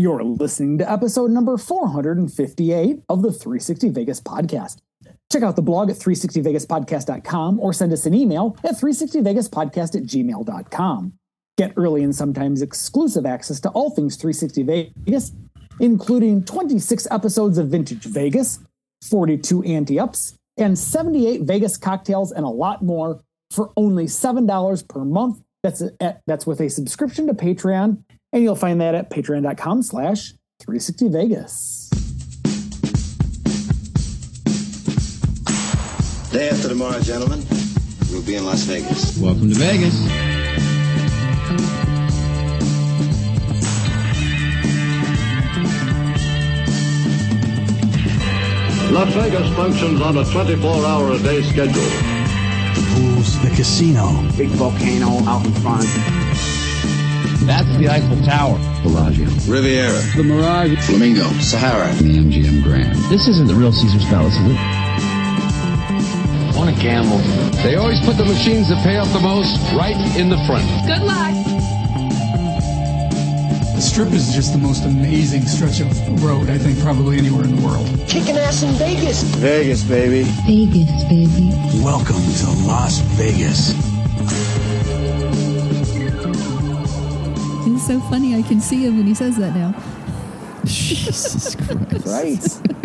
You're listening to episode number 458 of the 360 Vegas podcast. Check out the blog at 360vegaspodcast.com or send us an email at 360vegaspodcast at gmail.com. Get early and sometimes exclusive access to all things 360 Vegas, including 26 episodes of Vintage Vegas, 42 anti ups, and 78 Vegas cocktails, and a lot more for only $7 per month. That's, a, that's with a subscription to Patreon, and you'll find that at patreon.com slash 360 Vegas. Day after tomorrow, gentlemen, we'll be in Las Vegas. Welcome to Vegas. Las Vegas functions on a 24-hour a day schedule. The pools, the casino. Big volcano out in front. That's the Eiffel Tower. Bellagio. Riviera. The Mirage. Flamingo. Sahara. And The MGM Grand. This isn't the real Caesar's Palace, is it? Want to gamble? They always put the machines that pay off the most right in the front. Good luck. The strip is just the most amazing stretch of road, I think, probably anywhere in the world. Kicking ass in Vegas. Vegas, baby. Vegas, baby. Welcome to Las Vegas. It's so funny. I can see him when he says that now. Jesus Christ.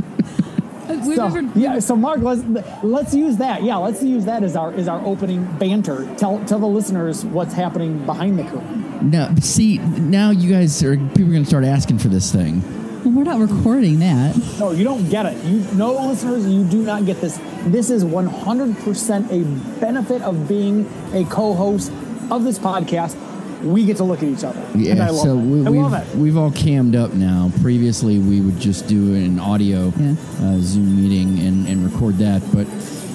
Right? So, never- yeah, so Mark, let's let's use that. Yeah, let's use that as our as our opening banter. Tell tell the listeners what's happening behind the curtain. No, see, now you guys are, people are going to start asking for this thing. well, we're not recording that. No, you don't get it. You no listeners, you do not get this. This is 100% a benefit of being a co-host of this podcast. We get to look at each other. and I Yeah, love so it. we, I we've, it. we've all cammed up now. Previously, we would just do an audio Yeah. uh, Zoom meeting and, and record that, but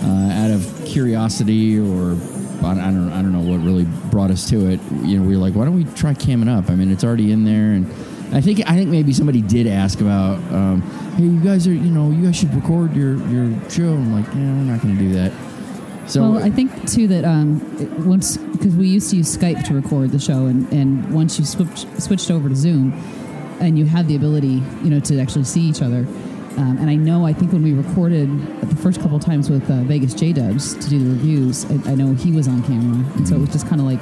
uh, out of curiosity or I I don't, I don't know what really brought us to it. You know, we were like, why don't we try camming up? I mean, it's already in there, and I think I think maybe somebody did ask about, um, hey, you guys are, you know, you guys should record your your show. I'm like, yeah, we're not going to do that. So well, I think too that um, once because we used to use Skype to record the show, and, and once you switched switched over to Zoom, and you have the ability, you know, to actually see each other. Um, and I know, I think when we recorded the first couple times with uh, Vegas J Dubs to do the reviews, I, I know he was on camera, and so it was just kind of like,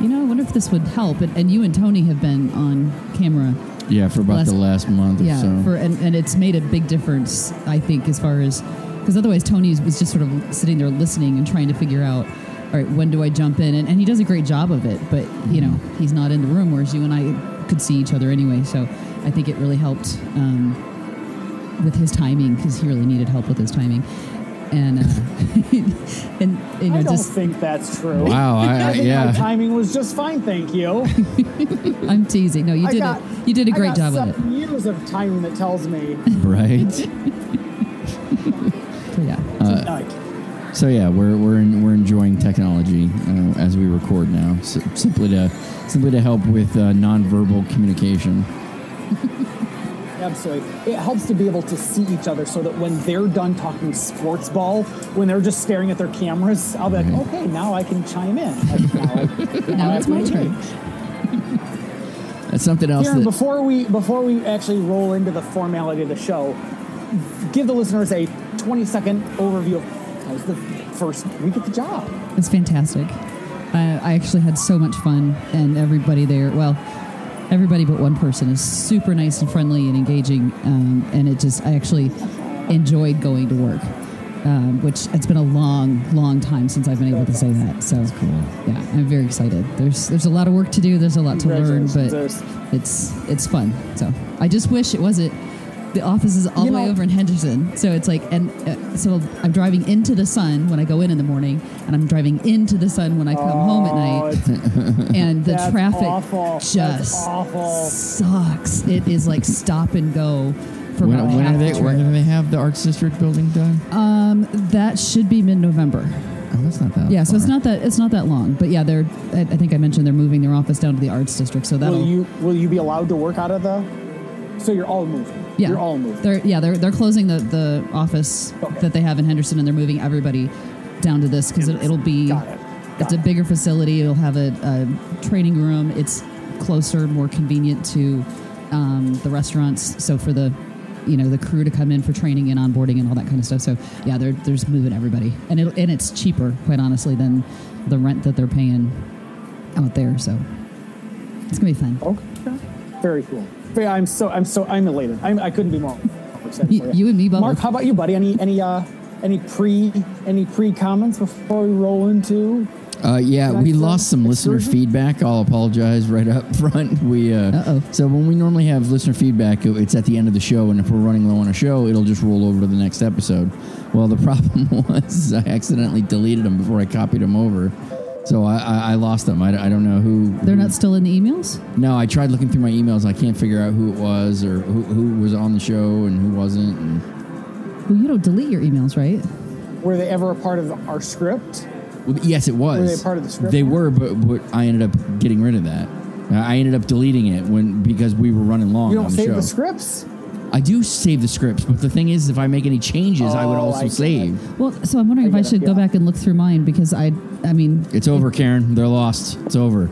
you know, I wonder if this would help. And, and you and Tony have been on camera yeah, for about last- the last month yeah, or so. for and, and it's made a big difference, I think, as far as because otherwise Tony was just sort of sitting there listening and trying to figure out, all right, when do I jump in? And, and he does a great job of it, but you know he's not in the room, whereas you and I could see each other anyway. So I think it really helped um, with his timing because he really needed help with his timing. And uh, and you know I don't just think that's true. Wow, I- I- think yeah. my timing was just fine, thank you. I'm teasing. No, you I did got- it. You did a great got job with it. seven years of timing that tells me. right? So yeah. like, So yeah, we're we're in, we're enjoying technology uh, as we record now, S simply to simply to help with uh, nonverbal communication. Absolutely. It helps to be able to see each other so that when they're done talking sports ball, when they're just staring at their cameras, I'll be like, okay, now I can chime in. Like, now I- Now I it's my turn. That's something else Karen, that before we before we actually roll into the formality of the show, give the listeners a 20 second overview of how's the first week at the job. It's fantastic. I, I actually had so much fun, and everybody there, well, everybody but one person is super nice and friendly and engaging. Um, and it just, I actually enjoyed going to work, um, which it's been a long, long time since I've been able to say that. So, yeah, I'm very excited. There's there's a lot of work to do. There's a lot to learn, but it's it's fun. So I just wish it wasn't. The office is all You the way know- over in Henderson, so it's like, and uh, so I'm driving into the sun when I go in in the morning, and I'm driving into the sun when I come home at Oh, night, and the traffic awful. Just awful. sucks. It is like stop and go for when, about when half are they the when do they have the Arts District building done? Um, that should be mid-November. Oh, that's not that. Yeah, so it's not that it's not that long, but yeah, they're. I, I think I mentioned they're moving their office down to the Arts District, so that'll. will you will you be allowed to work out of the? So you're all moving. Yeah, You're all moving. They're yeah, they're they're closing the the office Okay. that they have in Henderson, and they're moving everybody down to this because it, it'll be Got it. it's a bigger facility. It'll have a, a training room. It's closer, more convenient to um, the restaurants. So for the you know the crew to come in for training and onboarding and all that kind of stuff. So yeah, they're they're just moving everybody, and it, and it's cheaper, quite honestly, than the rent that they're paying out there. So it's gonna be fun. Okay. Very cool. Very- I'm so I'm so I'm elated. I'm, I couldn't be more excited You- for you and me both. Mark, how about you, buddy? Any any uh any pre any pre comments before we roll into? Uh, yeah, we uh, lost some listener excursion? feedback. I'll apologize right up front. We uh, Uh-oh. so when we normally have listener feedback, it's at the end of the show, and if we're running low on a show, it'll just roll over to the next episode. Well, the problem was I accidentally deleted them before I copied them over, so I, I, I lost them. I, I don't know who. They're who- not still in the emails. No, I tried looking through my emails. I can't figure out who it was or who, who was on the show and who wasn't. And, Well, you don't delete your emails, right? Were they ever a part of our script? well, yes, it was. Were they part of the script? They were, but, but I ended up getting rid of that. I ended up deleting it when because we were running long You on don't the save show. the scripts. I do save the scripts, but the thing is, if I make any changes, I would Oh, also I get save. Well, so I'm wondering I if I get it, should go back and look through mine because I, I mean, It's over, Karen. They're lost. It's over.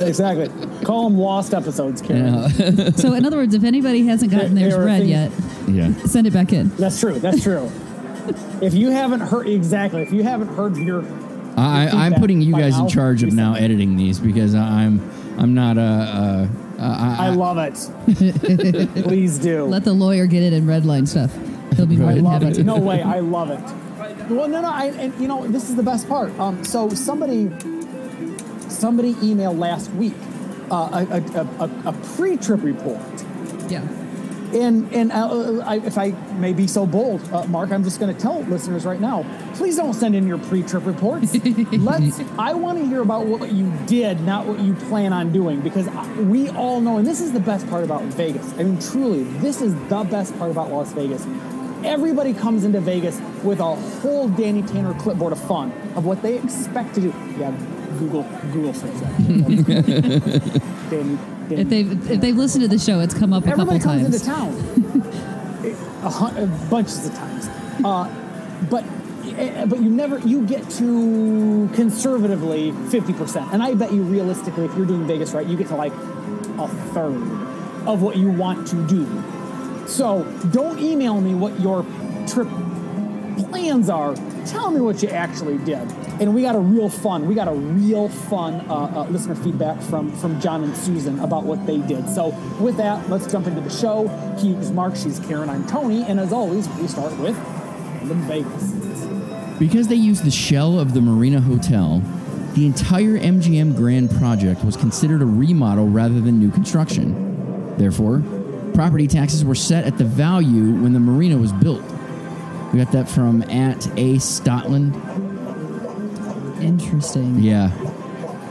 exactly. Call them lost episodes, Karen. Yeah. so in other words, if anybody hasn't gotten There- theirs there are read things- yet, yeah. send it back in. That's true. That's true. if you haven't heard exactly, if you haven't heard your I, I'm feedback putting you by guys in now, charge of now send editing these because I'm I'm not a. Uh, uh, I love it. Please do. Let the lawyer get it in red line stuff. He'll be more Right. I than love happy it. to. No way. I love it. Well, no, no. I, and you know, this is the best part. Um, so somebody, somebody emailed last week uh, a, a, a, a pre-trip report, Yeah. and and uh, I, if I may be so bold, uh, Mark, I'm just going to tell listeners right now: please don't send in your pre-trip reports. Let's. I want to hear about what you did, not what you plan on doing, because we all know, and this is the best part about Vegas. I mean, truly, this is the best part about Las Vegas. Everybody comes into Vegas with a whole Danny Tanner clipboard of fun of what they expect to do. Yeah, Google Google says that. Danny, Danny If they've if they've listened to the show, it's come up a couple times. Everybody comes times. into town, a, hun- uh, bunches of times. Uh, but eh, but you never you get to conservatively fifty percent, and I bet you realistically, if you're doing Vegas right, you get to like a third of what you want to do. So don't email me what your trip plans are. Tell me what you actually did. And we got a real fun. We got a real fun uh, uh, listener feedback from from John and Susan about what they did. So with that, let's jump into the show. He's Mark. She's Karen. I'm Tony. And as always, we start with the Vegas. Because they used the shell of the Marina Hotel, the entire MGM Grand project was considered a remodel rather than new construction. Therefore, property taxes were set at the value when the marina was built. We got that from at A. Stotland. Interesting. Yeah.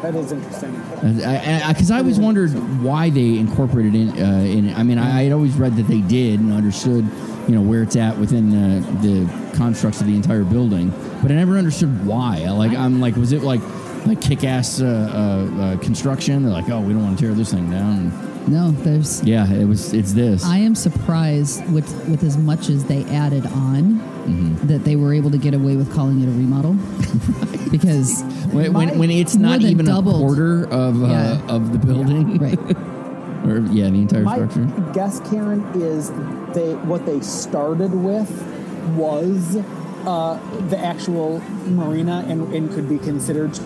That is interesting. Because I, always wondered why they incorporated in. Uh, in I mean, I, I had always read that they did and understood, you know, where it's at within the, the constructs of the entire building, but I never understood why. Like, I'm like, was it like like kick-ass uh, uh, uh, construction? They're like, oh, we don't want to tear this thing down. And No, there's. yeah, it was. It's this. I am surprised with with as much as they added on Mm-hmm. that they were able to get away with calling it a remodel because when, when, when it's not even doubled. a quarter of uh, of the building, right. or yeah, the entire My structure. guess, Karen, is they what they started with was uh, the actual marina and, and could be considered to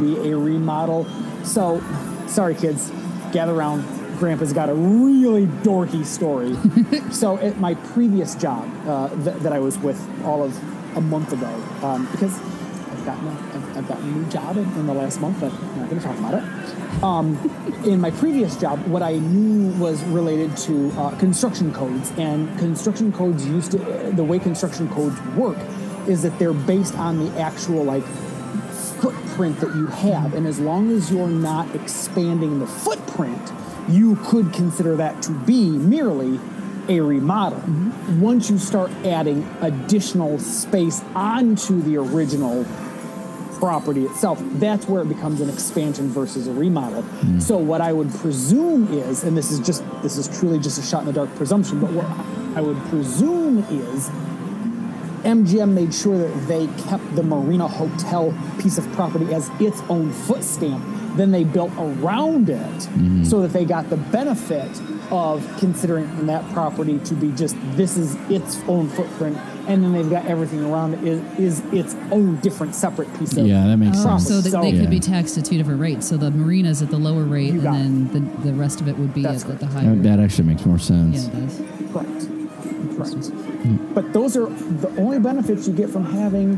be a remodel. So, sorry, kids, gather around. Grandpa's got a really dorky story. so, at my previous job uh, th- that I was with all of a month ago, um, because I've gotten a, I've, I've gotten a new job in, in the last month, but I'm not going to talk about it. Um, in my previous job, what I knew was related to uh, construction codes, and construction codes used to the way construction codes work is that they're based on the actual like footprint that you have, and as long as you're not expanding the footprint, you could consider that to be merely a remodel. Mm-hmm. Once you start adding additional space onto the original property itself, that's where it becomes an expansion versus a remodel. Mm. So what I would presume is, and this is just this is truly just a shot in the dark presumption, but what I would presume is MGM made sure that they kept the Marina Hotel piece of property as its own foot stamp then they built around it Mm-hmm. so that they got the benefit of considering that property to be just this is its own footprint, and then they've got everything around it is, is its own different separate piece of Yeah, that makes Oh, sense. so they, they Yeah. could be taxed at two different rates. So the marina's at the lower rate, and then the, the rest of it would be at, at the higher. That, that actually makes more yeah, sense. it does. Correct. Correct. But those are the only benefits you get from having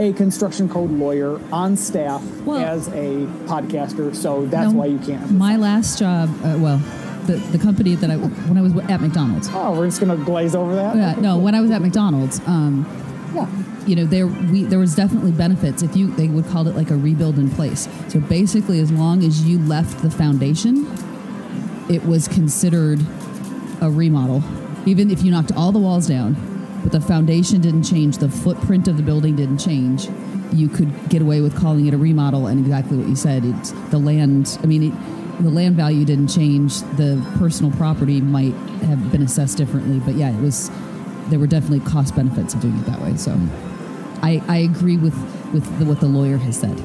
a construction code lawyer on staff Well- as a podcaster. So that's No, why you can't. My last job, uh, well, the, the company that I when I was at McDonald's. Oh, we're just gonna glaze over that. Yeah, no, when I was at McDonald's, um, Yeah. you know, there we there was definitely benefits if you they would call it like a rebuild in place. So basically, as long as you left the foundation, it was considered a remodel, even if you knocked all the walls down, but the foundation didn't change, the footprint of the building didn't change. You could get away with calling it a remodel, and exactly what you said. It's the land. I mean, it, the land value didn't change. The personal property might have been assessed differently, but yeah, it was. There were definitely cost benefits of doing it that way. So, I, I agree with with the, what the lawyer has said.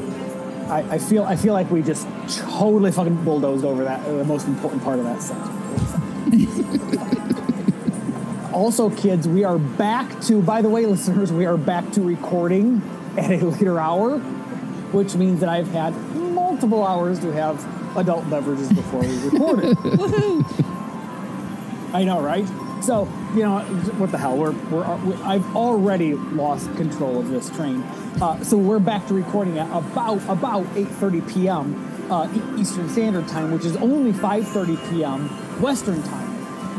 I, I feel I feel like we just totally fucking bulldozed over that uh, the most important part of that sentence. also, kids, we are back to. By the way, listeners, we are back to recording at a later hour, which means that I've had multiple hours to have adult beverages before we recorded. I know, right? So you know what the hell? We're, we're, we I've already lost control of this train. Uh, so we're back to recording at about about 8:30 p.m. Uh, Eastern Standard Time, which is only 5:30 p.m. Western Time.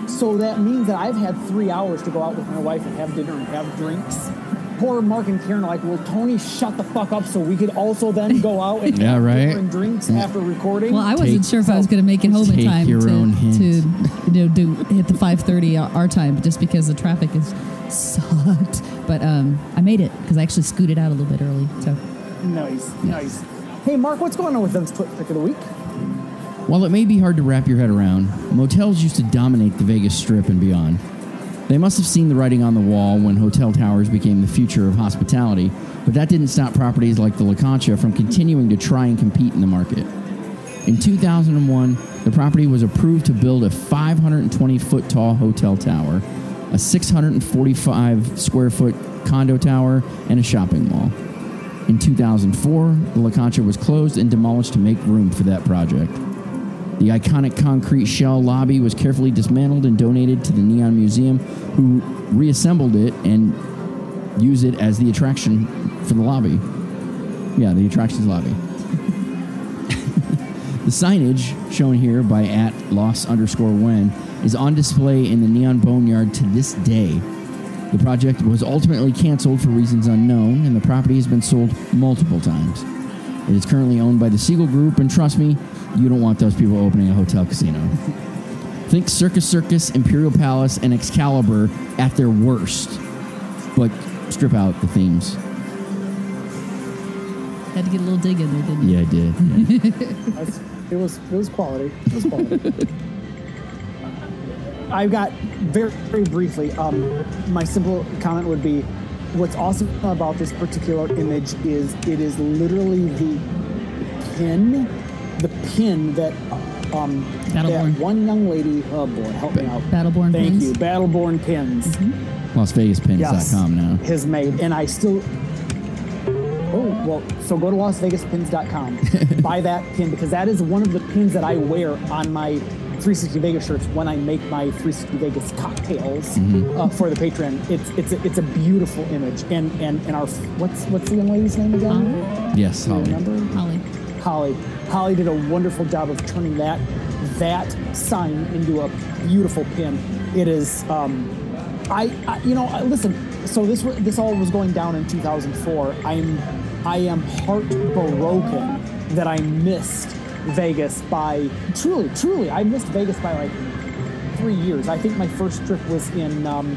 So that means that I've had three hours to go out with my wife and have dinner and have drinks. Poor Mark and Karen are like, well, Tony shut the fuck up so we could also then go out and Yeah, have right. dinner and drinks after recording?" Well, I wasn't Take- sure if I was going to make it home in Take time your to, own hint. to you know do hit the 5:30 our time just because the traffic is sucked. But um, I made it because I actually scooted out a little bit early. So nice, nice. Hey, Mark, what's going on with Doug's Twitpic of the Week? While it may be hard to wrap your head around, motels used to dominate the Vegas Strip and beyond. They must have seen the writing on the wall when hotel towers became the future of hospitality, but that didn't stop properties like the La Concha from continuing to try and compete in the market. In 2001, the property was approved to build a 520 foot tall hotel tower, a 645 square foot condo tower, and a shopping mall. In 2004, the La Concha was closed and demolished to make room for that project. The iconic concrete shell lobby was carefully dismantled and donated to the Neon Museum, who reassembled it and use it as the attraction for the lobby. Yeah, the attractions lobby. the signage shown here by at Las underscore when is on display in the Neon Boneyard to this day. The project was ultimately canceled for reasons unknown, and the property has been sold multiple times. It is currently owned by the Siegel Group, and trust me, you don't want those people opening a hotel casino. Think Circus Circus, Imperial Palace, and Excalibur at their worst, but strip out the themes. had to get a little dig in there, didn't you? Yeah, I did. yeah. It was it was quality. It was quality. I've got very very briefly. Um, my simple comment would be, what's awesome about this particular image is it is literally the pin, the pin that um, that one young lady. Oh boy, help me out. Battleborn Pins. Thank pins. you, Battleborn pins. LasVegaspins.com Yes, now. has made, and I still. Oh well, so go to LasVegasPins.com, buy that pin because that is one of the pins that I wear on my 360 Vegas shirts when I make my 360 Vegas cocktails uh, for the Patreon. It's it's a, it's a beautiful image, and and and our what's what's the young lady's name again? Yes, Do you Holly. remember? Holly. Holly. Holly did a wonderful job of turning that that sign into a beautiful pin. It is. Um, I, I you know I- listen. So this this all was going down in 2004. I'm I am heartbroken that I missed Vegas by truly truly I missed Vegas by like three years. I think my first trip was in um,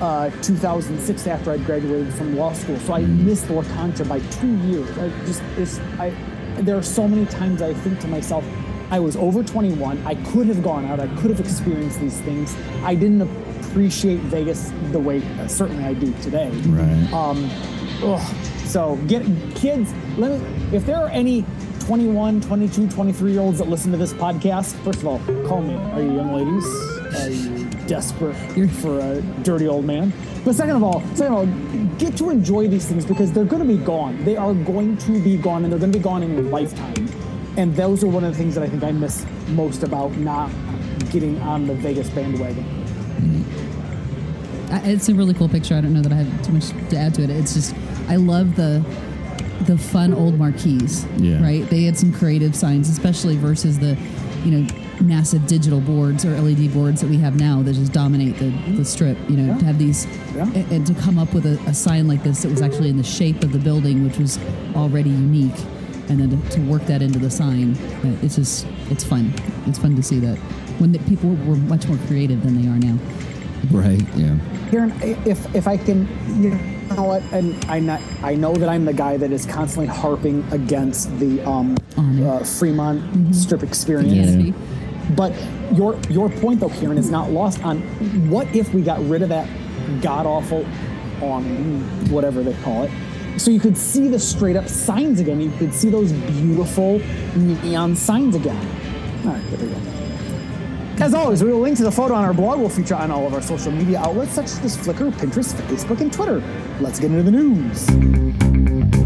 uh, 2006 after I'd graduated from law school. So I missed La Concha by two years. I just, it's, I, there are so many times I think to myself, I was over 21. I could have gone out. I could have experienced these things. I didn't appreciate Vegas the way uh, certainly I do today. Right. Um, ugh. So get kids. Let me, if there are any 21, 22, 23 year olds that listen to this podcast, first of all, call me. Are you young ladies? Are you desperate for a dirty old man? But second of all, second of all, get to enjoy these things because they're going to be gone. They are going to be gone, and they're going to be gone in your lifetime. And those are one of the things that I think I miss most about not getting on the Vegas bandwagon. It's a really cool picture. I don't know that I have too much to add to it. It's just I love the the fun old marquees. Yeah. Right. They had some creative signs, especially versus the you know massive digital boards or LED boards that we have now that just dominate the, the strip. You know, Yeah. to have these Yeah. and, and to come up with a, a sign like this that was actually in the shape of the building, which was already unique, and then to, to work that into the sign, uh, it's just it's fun. It's fun to see that when the people were much more creative than they are now. Right. Yeah. Karen, if if I can, you know what, and I not, I know that I'm the guy that is constantly harping against the um, uh, Fremont Strip experience. Canopy. But your your point though, Karen, is not lost on what if we got rid of that god awful awning, whatever they call it. So you could see the straight up signs again. You could see those beautiful neon signs again. All right, there we go. As always, we will link to the photo on our blog. We'll feature on all of our social media outlets such as Flickr, Pinterest, Facebook, and Twitter. Let's get into the news.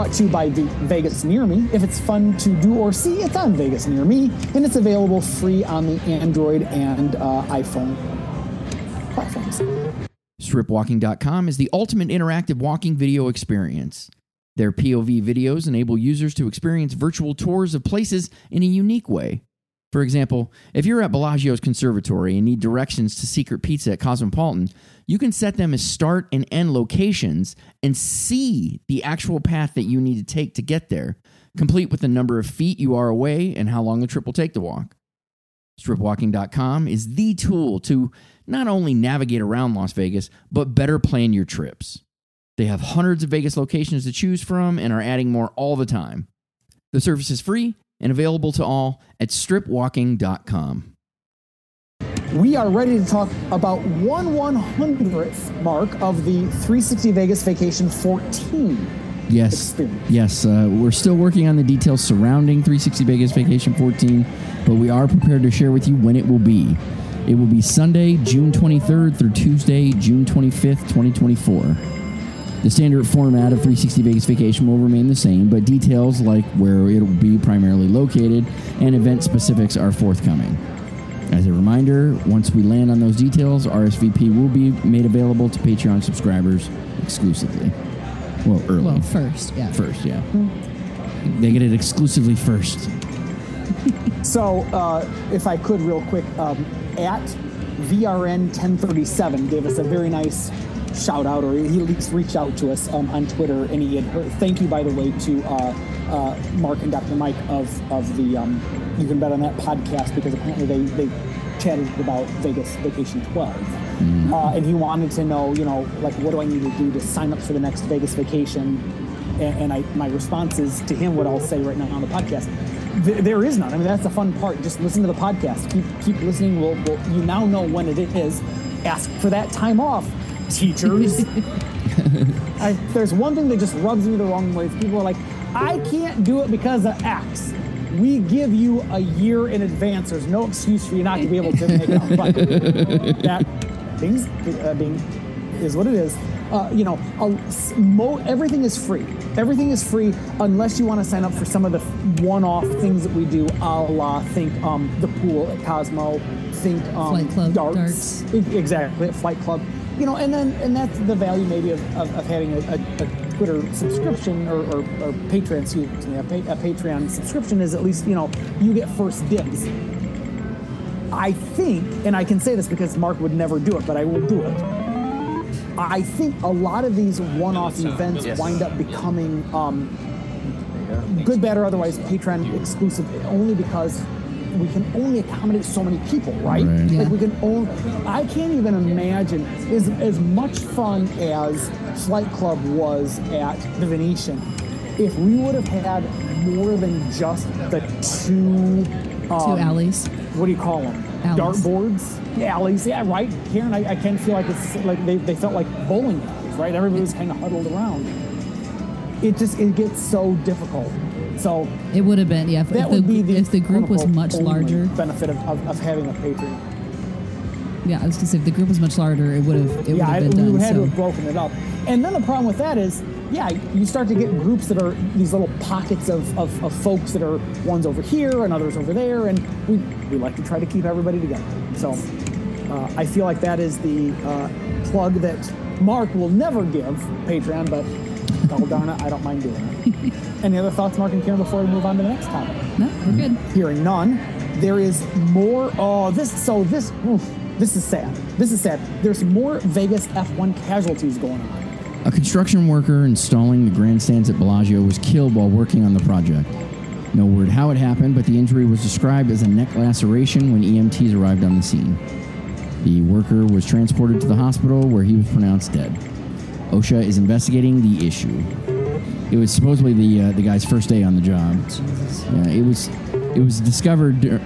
Brought to you by the Vegas Near Me. If it's fun to do or see, it's on Vegas Near Me, and it's available free on the Android and uh, iPhone platforms. Stripwalking.com is the ultimate interactive walking video experience. Their POV videos enable users to experience virtual tours of places in a unique way. For example, if you're at Bellagio's conservatory and need directions to Secret Pizza at Cosmopolitan, you can set them as start and end locations and see the actual path that you need to take to get there, complete with the number of feet you are away and how long the trip will take to walk. Stripwalking.com is the tool to not only navigate around Las Vegas, but better plan your trips. They have hundreds of Vegas locations to choose from and are adding more all the time. The service is free and available to all at stripwalking.com. We are ready to talk about one 100th mark of the 360 Vegas Vacation 14. Yes, Experience. yes, uh, we're still working on the details surrounding 360 Vegas Vacation 14, but we are prepared to share with you when it will be. It will be Sunday, June 23rd through Tuesday, June 25th, 2024. The standard format of 360 Vegas Vacation will remain the same, but details like where it will be primarily located and event specifics are forthcoming. As a reminder, once we land on those details, RSVP will be made available to Patreon subscribers exclusively. Well, early. Well, first, yeah. First, yeah. They get it exclusively first. So, uh, if I could, real quick, um, at VRN1037 gave us a very nice shout out, or he at least reached out to us um, on Twitter, and he had heard. Thank you, by the way, to uh, uh, Mark and Dr. Mike of of the um, You Can Bet on That podcast because apparently they they chatted about Vegas Vacation 12, uh, and he wanted to know, you know, like what do I need to do to sign up for the next Vegas Vacation and, and I, my response is to him what I'll say right now on the podcast. Th- there is none. I mean, that's the fun part. Just listen to the podcast. Keep keep listening. We'll, we'll you now know when it is. Ask for that time off, teachers. I, there's one thing that just rubs me the wrong way. People are like, I can't do it because of X. We give you a year in advance. There's no excuse for you not to be able to make it up. But that things uh, being is what it is. Uh, you know, a, mo- everything is free. Everything is free unless you want to sign up for some of the one-off things that we do, a la think um, the pool at Cosmo, think um, Flight Club, darts, darts. Exactly at Flight Club. You know, and then and that's the value maybe of, of, of having a, a, a Twitter subscription or, or, or Patreon, excuse me, a, pa- a Patreon subscription is at least you know you get first dibs. I think, and I can say this because Mark would never do it, but I will do it. I think a lot of these one-off events wind up becoming um, good, bad, or otherwise Patreon exclusive only because we can only accommodate so many people, right? Right. Yeah. Like we can only. I can't even imagine as as much fun as Flight Club was at the Venetian. If we would have had more than just the two Two um, alleys. what do you call them? Alleys. dartboards, alleys. Yeah, right, Karen. I, I can feel like it's like they, they felt like bowling alleys, right? Everybody was kind of huddled around. It just it gets so difficult. So It would have been, yeah. If, that if, would the, be the if the group was much larger, benefit of, of, of having a Patreon. yeah, I was gonna say if the group was much larger, it would have it yeah, I, been we done. had to so. have broken it up. And then the problem with that is, yeah, you start to get groups that are these little pockets of, of, of folks that are ones over here and others over there, and we, we like to try to keep everybody together. So uh, I feel like that is the uh, plug that Mark will never give Patreon, but oh darn it, I don't mind doing it. Any other thoughts, Mark and Karen, before we move on to the next topic? no, we're good. hearing none. There is more. Oh, this. So this. oof, this is sad. This is sad. There's more Vegas F1 casualties going on. A construction worker installing the grandstands at Bellagio was killed while working on the project. No word how it happened, but the injury was described as a neck laceration when EMTs arrived on the scene. The worker was transported to the hospital where he was pronounced dead. OSHA is investigating the issue. It was supposedly the uh, the guy's first day on the job. Yeah, it was it was discovered. dur-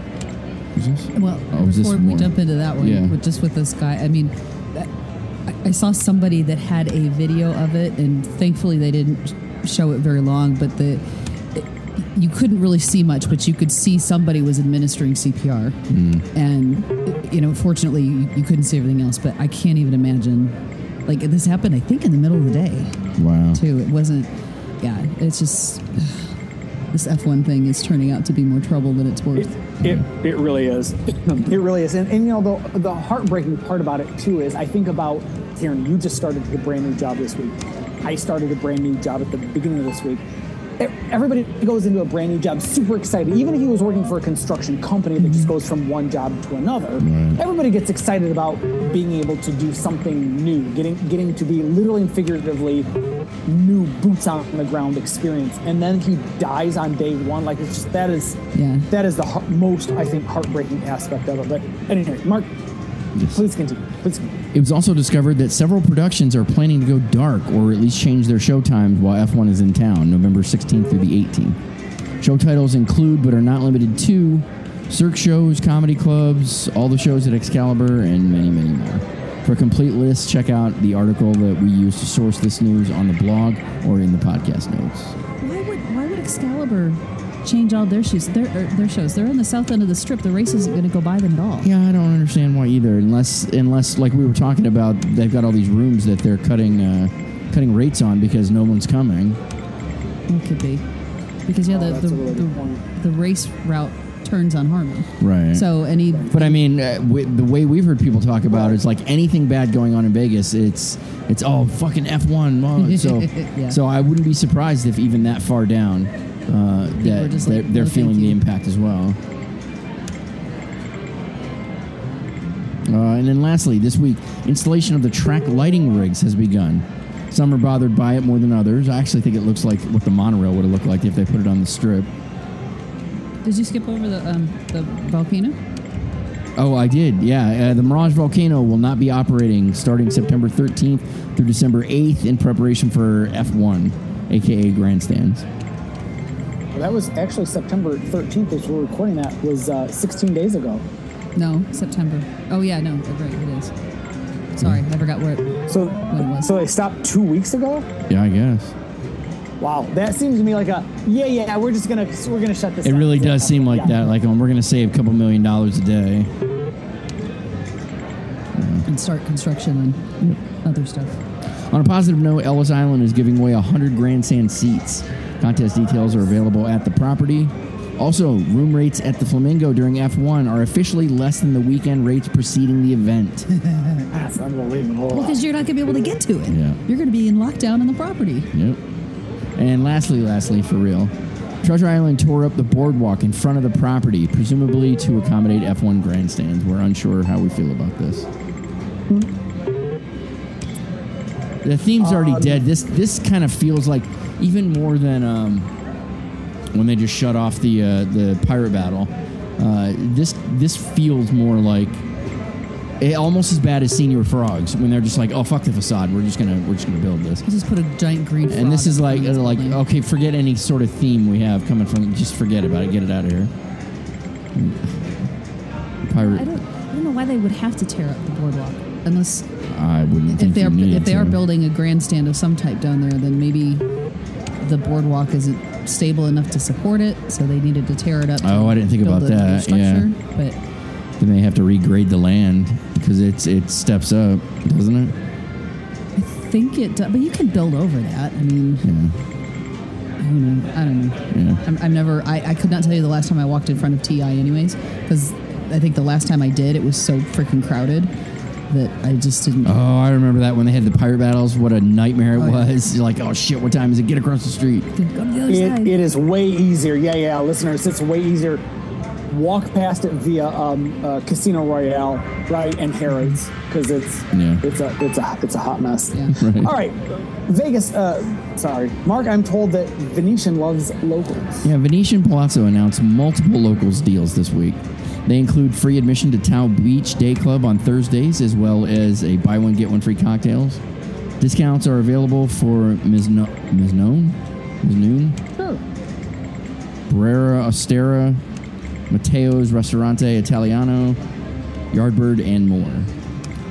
was this? Well, Oh, this before we jump into that one, Yeah. with, just with this guy, I mean, I, saw somebody that had a video of it, and thankfully they didn't show it very long, but the it, you couldn't really see much, but you could see somebody was administering CPR, Mm. and you know, fortunately, you couldn't see everything else. But I can't even imagine, like this happened, I think, in the middle of the day Wow. too. It wasn't. Yeah, it's just this F1 thing is turning out to be more trouble than it's worth. It, it, it really is. it really is. And, and you know, the, the heartbreaking part about it, too, is I think about Karen, you just started a brand new job this week. I started a brand new job at the beginning of this week. Everybody goes into a brand new job super excited. Even if he was working for a construction company that just mm-hmm. goes from one job to another, everybody gets excited about being able to do something new, getting getting to be literally and figuratively new boots on the ground experience. And then he dies on day one. Like it's just that is Yeah. that is the most I think heartbreaking aspect of it. But anyway, Mark, please continue. Please continue. It was also discovered that several productions are planning to go dark or at least change their show times while F1 is in town, November 16th through the 18th. Show titles include, but are not limited to, Cirque shows, comedy clubs, all the shows at Excalibur, and many, many more. For a complete list, check out the article that we use to source this news on the blog or in the podcast notes. Why would why would Excalibur change all their shoes? Their er, their shows. They're on the south end of the strip. The race isn't going to go by them at all. Yeah, I don't understand why either. Unless, unless like we were talking about, they've got all these rooms that they're cutting, uh, cutting rates on because no one's coming. It could be because yeah, Oh, the the, the, the race route turns on Harmon. Right. So any But I mean, uh, w- the way we've heard people talk about it is like anything bad going on in Vegas, it's it's oh fucking F one. Oh, so Yeah. so I wouldn't be surprised if even that far down, uh, that just they're, like, they're "No, feeling the impact as well. Uh, and then lastly, this week, installation of the track lighting rigs has begun. Some are bothered by it more than others. I actually think it looks like what the monorail would have looked like if they put it on the strip. did you skip over the um, the volcano? Oh, I did. Yeah, uh, the Mirage Volcano will not be operating starting September 13th through December 8th in preparation for F1, aka grandstands. Well, that was actually September 13th, as we're recording that, was uh, 16 days ago. No, September. Oh yeah, no, right, it is. Sorry, I forgot where. It, So, it was. so they stopped two weeks ago. Yeah, I guess. Wow, that seems to me like a yeah, yeah. We're just gonna we're gonna shut this. It down. really Yeah. does seem like Yeah. that. Like, um, we're going to save a couple million dollars a day. and start construction and other stuff. On a positive note, Ellis Island is giving away 100 grandstand seats. Contest details are available at the property. Also, room rates at the Flamingo during F1 are officially less than the weekend rates preceding the event. That's unbelievable. Well, because you're not going to be able to get to it. Yeah. You're going to be in lockdown on the property. Yep. And lastly, lastly, for real, Treasure Island tore up the boardwalk in front of the property, presumably to accommodate F1 grandstands. We're unsure how we feel about this. Hmm? The theme's already um, dead. This this kind of feels like even more than um, when they just shut off the uh, the pirate battle. Uh, this this feels more like eh, almost as bad as Señor Frogs when they're just like, oh fuck the facade, we're just gonna we're just gonna build this. Just put a giant green. And this is like uh, like building. okay, forget any sort of theme we have coming from. Just forget about it. Get it out of here. pirate. I don't, I don't know why they would have to tear up the boardwalk unless I wouldn't think if they're you if they are building a grandstand of some type down there, then maybe the boardwalk isn't stable enough to support it, so they needed to tear it up. Oh, I didn't think about that, yeah. But Then they have to regrade the land because it's it steps up, doesn't it? I think it. does. But you can build over that. I mean, Yeah. I don't know. I don't know. Yeah. I'm, I'm never. I, I could not tell you the last time I walked in front of TI, anyways, because I think the last time I did, it was so freaking crowded that I just didn't. Oh, I remember that when they had the pirate battles. What a nightmare it Oh, yeah. was! You're like, oh shit, what time is it? Get across the street. The It, it is way easier. Yeah, yeah, listeners, it's way easier. Walk past it via um, uh, Casino Royale, right, and Harrah's, because it's Yeah. it's a it's a it's a hot mess. Yeah. Right. All right, Vegas. Uh, sorry, Mark. I'm told that Venetian loves locals. Yeah, Venetian Palazzo announced multiple locals deals this week. They include free admission to TAO Beach Day Club on Thursdays, as well as a buy one get one free cocktails. Discounts are available for Ms. No- Ms. Noon, Ms. Noon, Sure. Brera Osteria, Matteo's Ristorante Italiano, Yardbird, and more.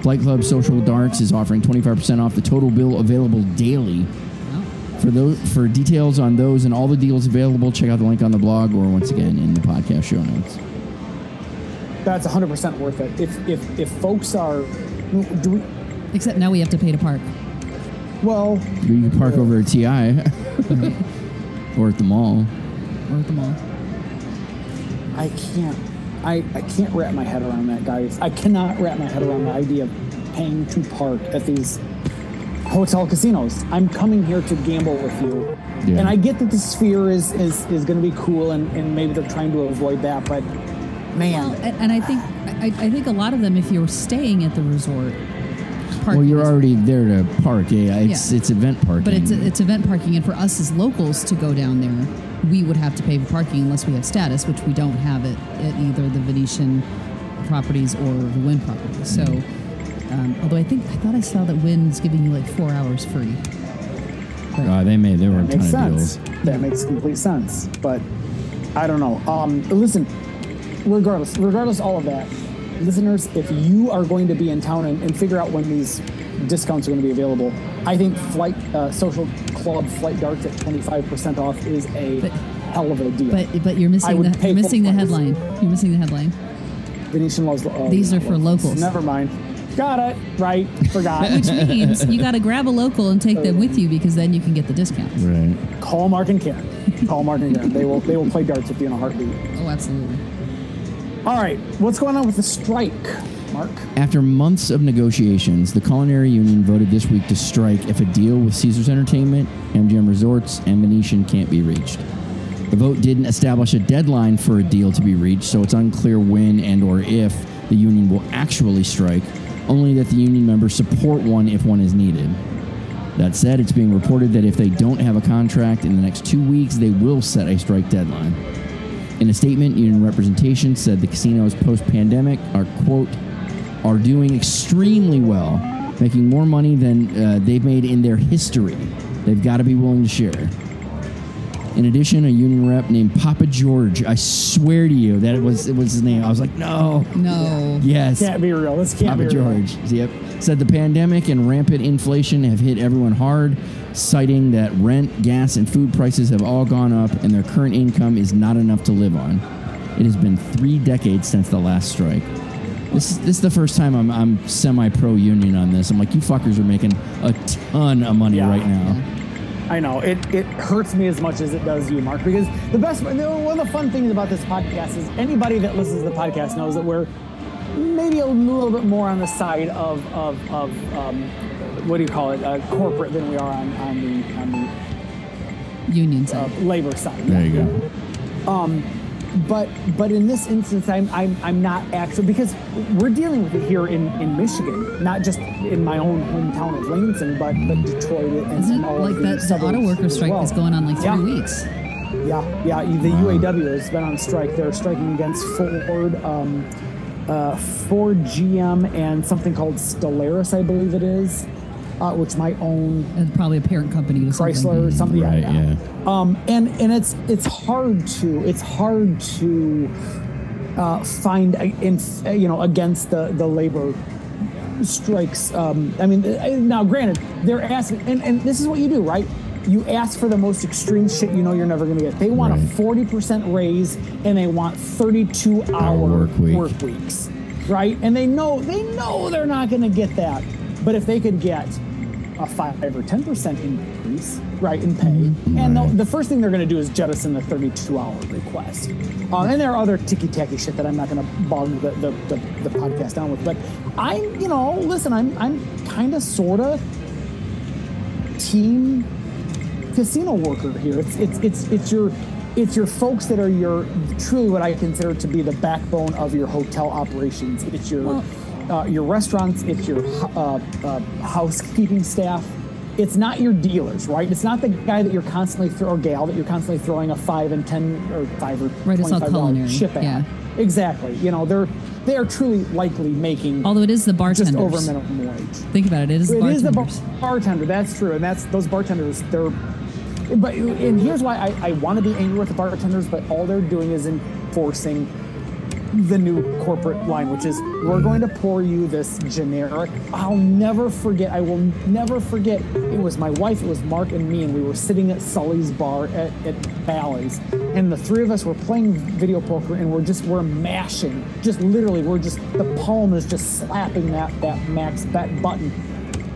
Flight Club Social Darts is offering 25% off the total bill available daily. Oh. For those for details on those and all the deals available, check out the link on the blog or once again in the podcast show notes. That's 100 percent worth it. If if if folks are, do we? Except now we have to pay to park. Well, You can park over at TI or at the mall. Or at the mall. I can't. I, I can't wrap my head around that, guys. I cannot wrap my head around the idea of paying to park at these hotel casinos. I'm coming here to gamble with you. Yeah. And I get that the sphere is is, is going to be cool and, and maybe they're trying to avoid that, but man, Well, and, and I think I, I think a lot of them, if you're staying at the resort, parking Well, you're is- already there to park. Yeah, it's Yeah. it's event parking. But it's it's event parking, and for us as locals to go down there, we would have to pay for parking unless we have status, which we don't have it at either the Venetian properties or the Wynn properties. So, um, although I think I thought I saw that Wynn's giving you like four hours free. But Uh, they made there were a ton makes of sense. deals. That makes complete sense. But I don't know. Um, listen, regardless, regardless of all of that, listeners, if you are going to be in town and, and figure out when these discounts are going to be available, I think Flight uh, Social Club Flight Darts at 25% off is a But- hell of a deal. but but you're missing the you're missing the price. headline. You're missing the headline. Venetian loves. Oh, These are for locals. Never mind. Got it. Right. Forgot. Which means you got to grab a local and take them with you because then you can get the discounts. Right. Call Mark and Karen. Call Mark and Karen. They will. They will play darts with you in a heartbeat. Oh, absolutely. All right. What's going on with the strike, Mark? After months of negotiations, the Culinary Union voted this week to strike if a deal with Caesars Entertainment, MGM Resorts, and Venetian can't be reached. The vote didn't establish a deadline for a deal to be reached, so it's unclear when and or if the union will actually strike, only that the union members support one if one is needed. That said, it's being reported that if they don't have a contract in the next two weeks, they will set a strike deadline. In a statement, union representation said the casinos post pandemic are, quote, are doing extremely well, making more money than uh, they've made in their history. They've got to be willing to share. In addition, a union rep named Papa George, I swear to you that it was it was his name. I was like, no, No. yes, Can't be real. This can't Papa be real. George. Yep. Said the pandemic and rampant inflation have hit everyone hard, citing that rent, gas, and food prices have all gone up and their current income is not enough to live on. It has been three decades since the last strike. This is, this is the first time I'm, I'm semi pro union on this. I'm like, you fuckers are making a ton of money Yeah. right now. I know it. It hurts me as much as it does you, Mark. Because the best, one of the fun things about this podcast is anybody that listens to the podcast knows that we're maybe a little bit more on the side of of, of um, what do you call it, uh, corporate than we are on on the on the Union uh, side. labor side. There you go. But but in this instance, I'm I'm I'm not actually because we're dealing with it here in, in Michigan, not just in my own hometown of Lansing, but but Detroit and, Isn't and all like of that? The auto worker strike well. is going on like three Yeah. weeks. Yeah, yeah. The UAW has been on strike. They're striking against Ford, um, uh, Ford, GM, and something called Stellaris, I believe it is, uh, which my own And probably a parent company to something. Chrysler, something. Right, yeah. yeah. Um, and and it's it's hard to it's hard to uh, find uh, in uh, you know against the the labor strikes. Um, I mean, uh, now granted, they're asking, and, and this is what you do, right? You ask for the most extreme shit you know you're never going to get. They want Right. a forty percent raise, and they want thirty-two hour work week. work weeks, right? And they know they know they're not going to get that. But if they could get a five or ten percent increase, right, in pay, and the, the first thing they're going to do is jettison the thirty-two hour request. Uh, and there are other ticky tacky shit that I'm not going to bog the, the, the, the podcast down with. But I'm, you know, listen, I'm I'm kind of sort of team casino worker here. It's it's it's it's your it's your folks that are your truly what I consider to be the backbone of your hotel operations. It's your uh, your restaurants. It's your uh, uh, housekeeping staff. It's not your dealers, right? It's not the guy that you're constantly throw or gal that you're constantly throwing a five and ten or five or Right, it's all $25 culinary, ship at. yeah. Exactly. You know they're they are truly likely making Although it is the just over minimum wage. Think about it. It is the It is the bar- bartender. That's true, and that's those bartenders. They're, but and here's why I, I want to be angry with the bartenders, but all they're doing is enforcing the new corporate line, which is we're going to pour you this generic. I'll never forget. I will never forget. It was my wife, it was Mark, and me, and we were sitting at Sully's bar at, at Bally's, and the three of us were playing video poker, and we're just we're mashing, just literally, we're just the palm is just slapping that that max bet button.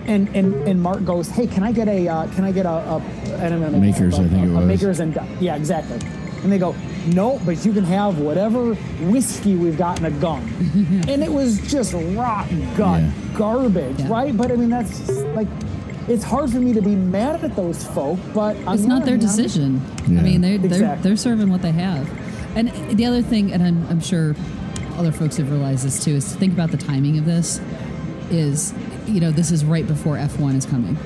And, and and Mark goes, hey, can I get a uh, can I get a, a know Makers, a, I think it a was. Makers and yeah, exactly. And they go, no, but you can have whatever whiskey we've got in a gun. and it was just rotten gut Yeah. garbage, Yeah. right? But I mean, that's just, like, it's hard for me to be mad at those folk, but on It's the not other their hand, decision. Yeah. I mean, they're, they're, they're serving what they have. And the other thing, and I'm, I'm sure other folks have realized this too, is to think about the timing of this is, you know, this is right before F1 is coming.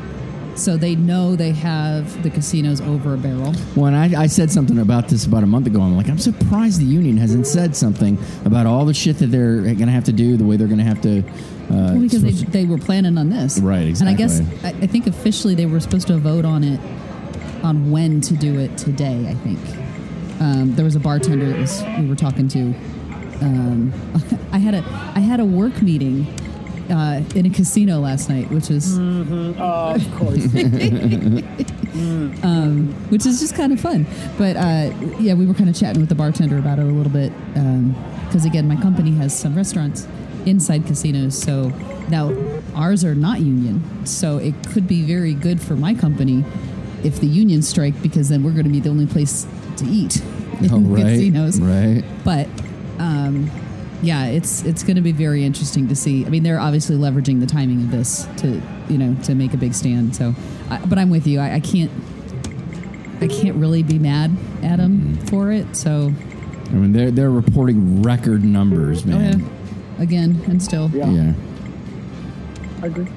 So they know they have the casinos over a barrel. Well, and I, I said something about this about a month ago. I'm like, I'm surprised the union hasn't said something about all the shit that they're going to have to do, the way they're going to have to. Uh, Well, because they, they were planning on this. Right, exactly. And I guess. I, I think officially they were supposed to vote on it on when to do it today, I think. Um, there was a bartender that was, we were talking to. Um, I had a I had a work meeting uh, in a casino last night, which is Uh, of course. um, which is just kind of fun. But uh, yeah, we were kind of chatting with the bartender about it a little bit because again, my company has some restaurants inside casinos, so now ours are not union, so it could be very good for my company if the union strike because then we're going to be the only place to eat in oh, right, casinos. right. But um, yeah, it's it's going to be very interesting to see. I mean, they're obviously leveraging the timing of this to you know to make a big stand. So, I, but I'm with you. I, I can't I can't really be mad at them for it. So, I mean, they're they're reporting record numbers, oh yeah, man. again and still. Yeah. yeah. I agree.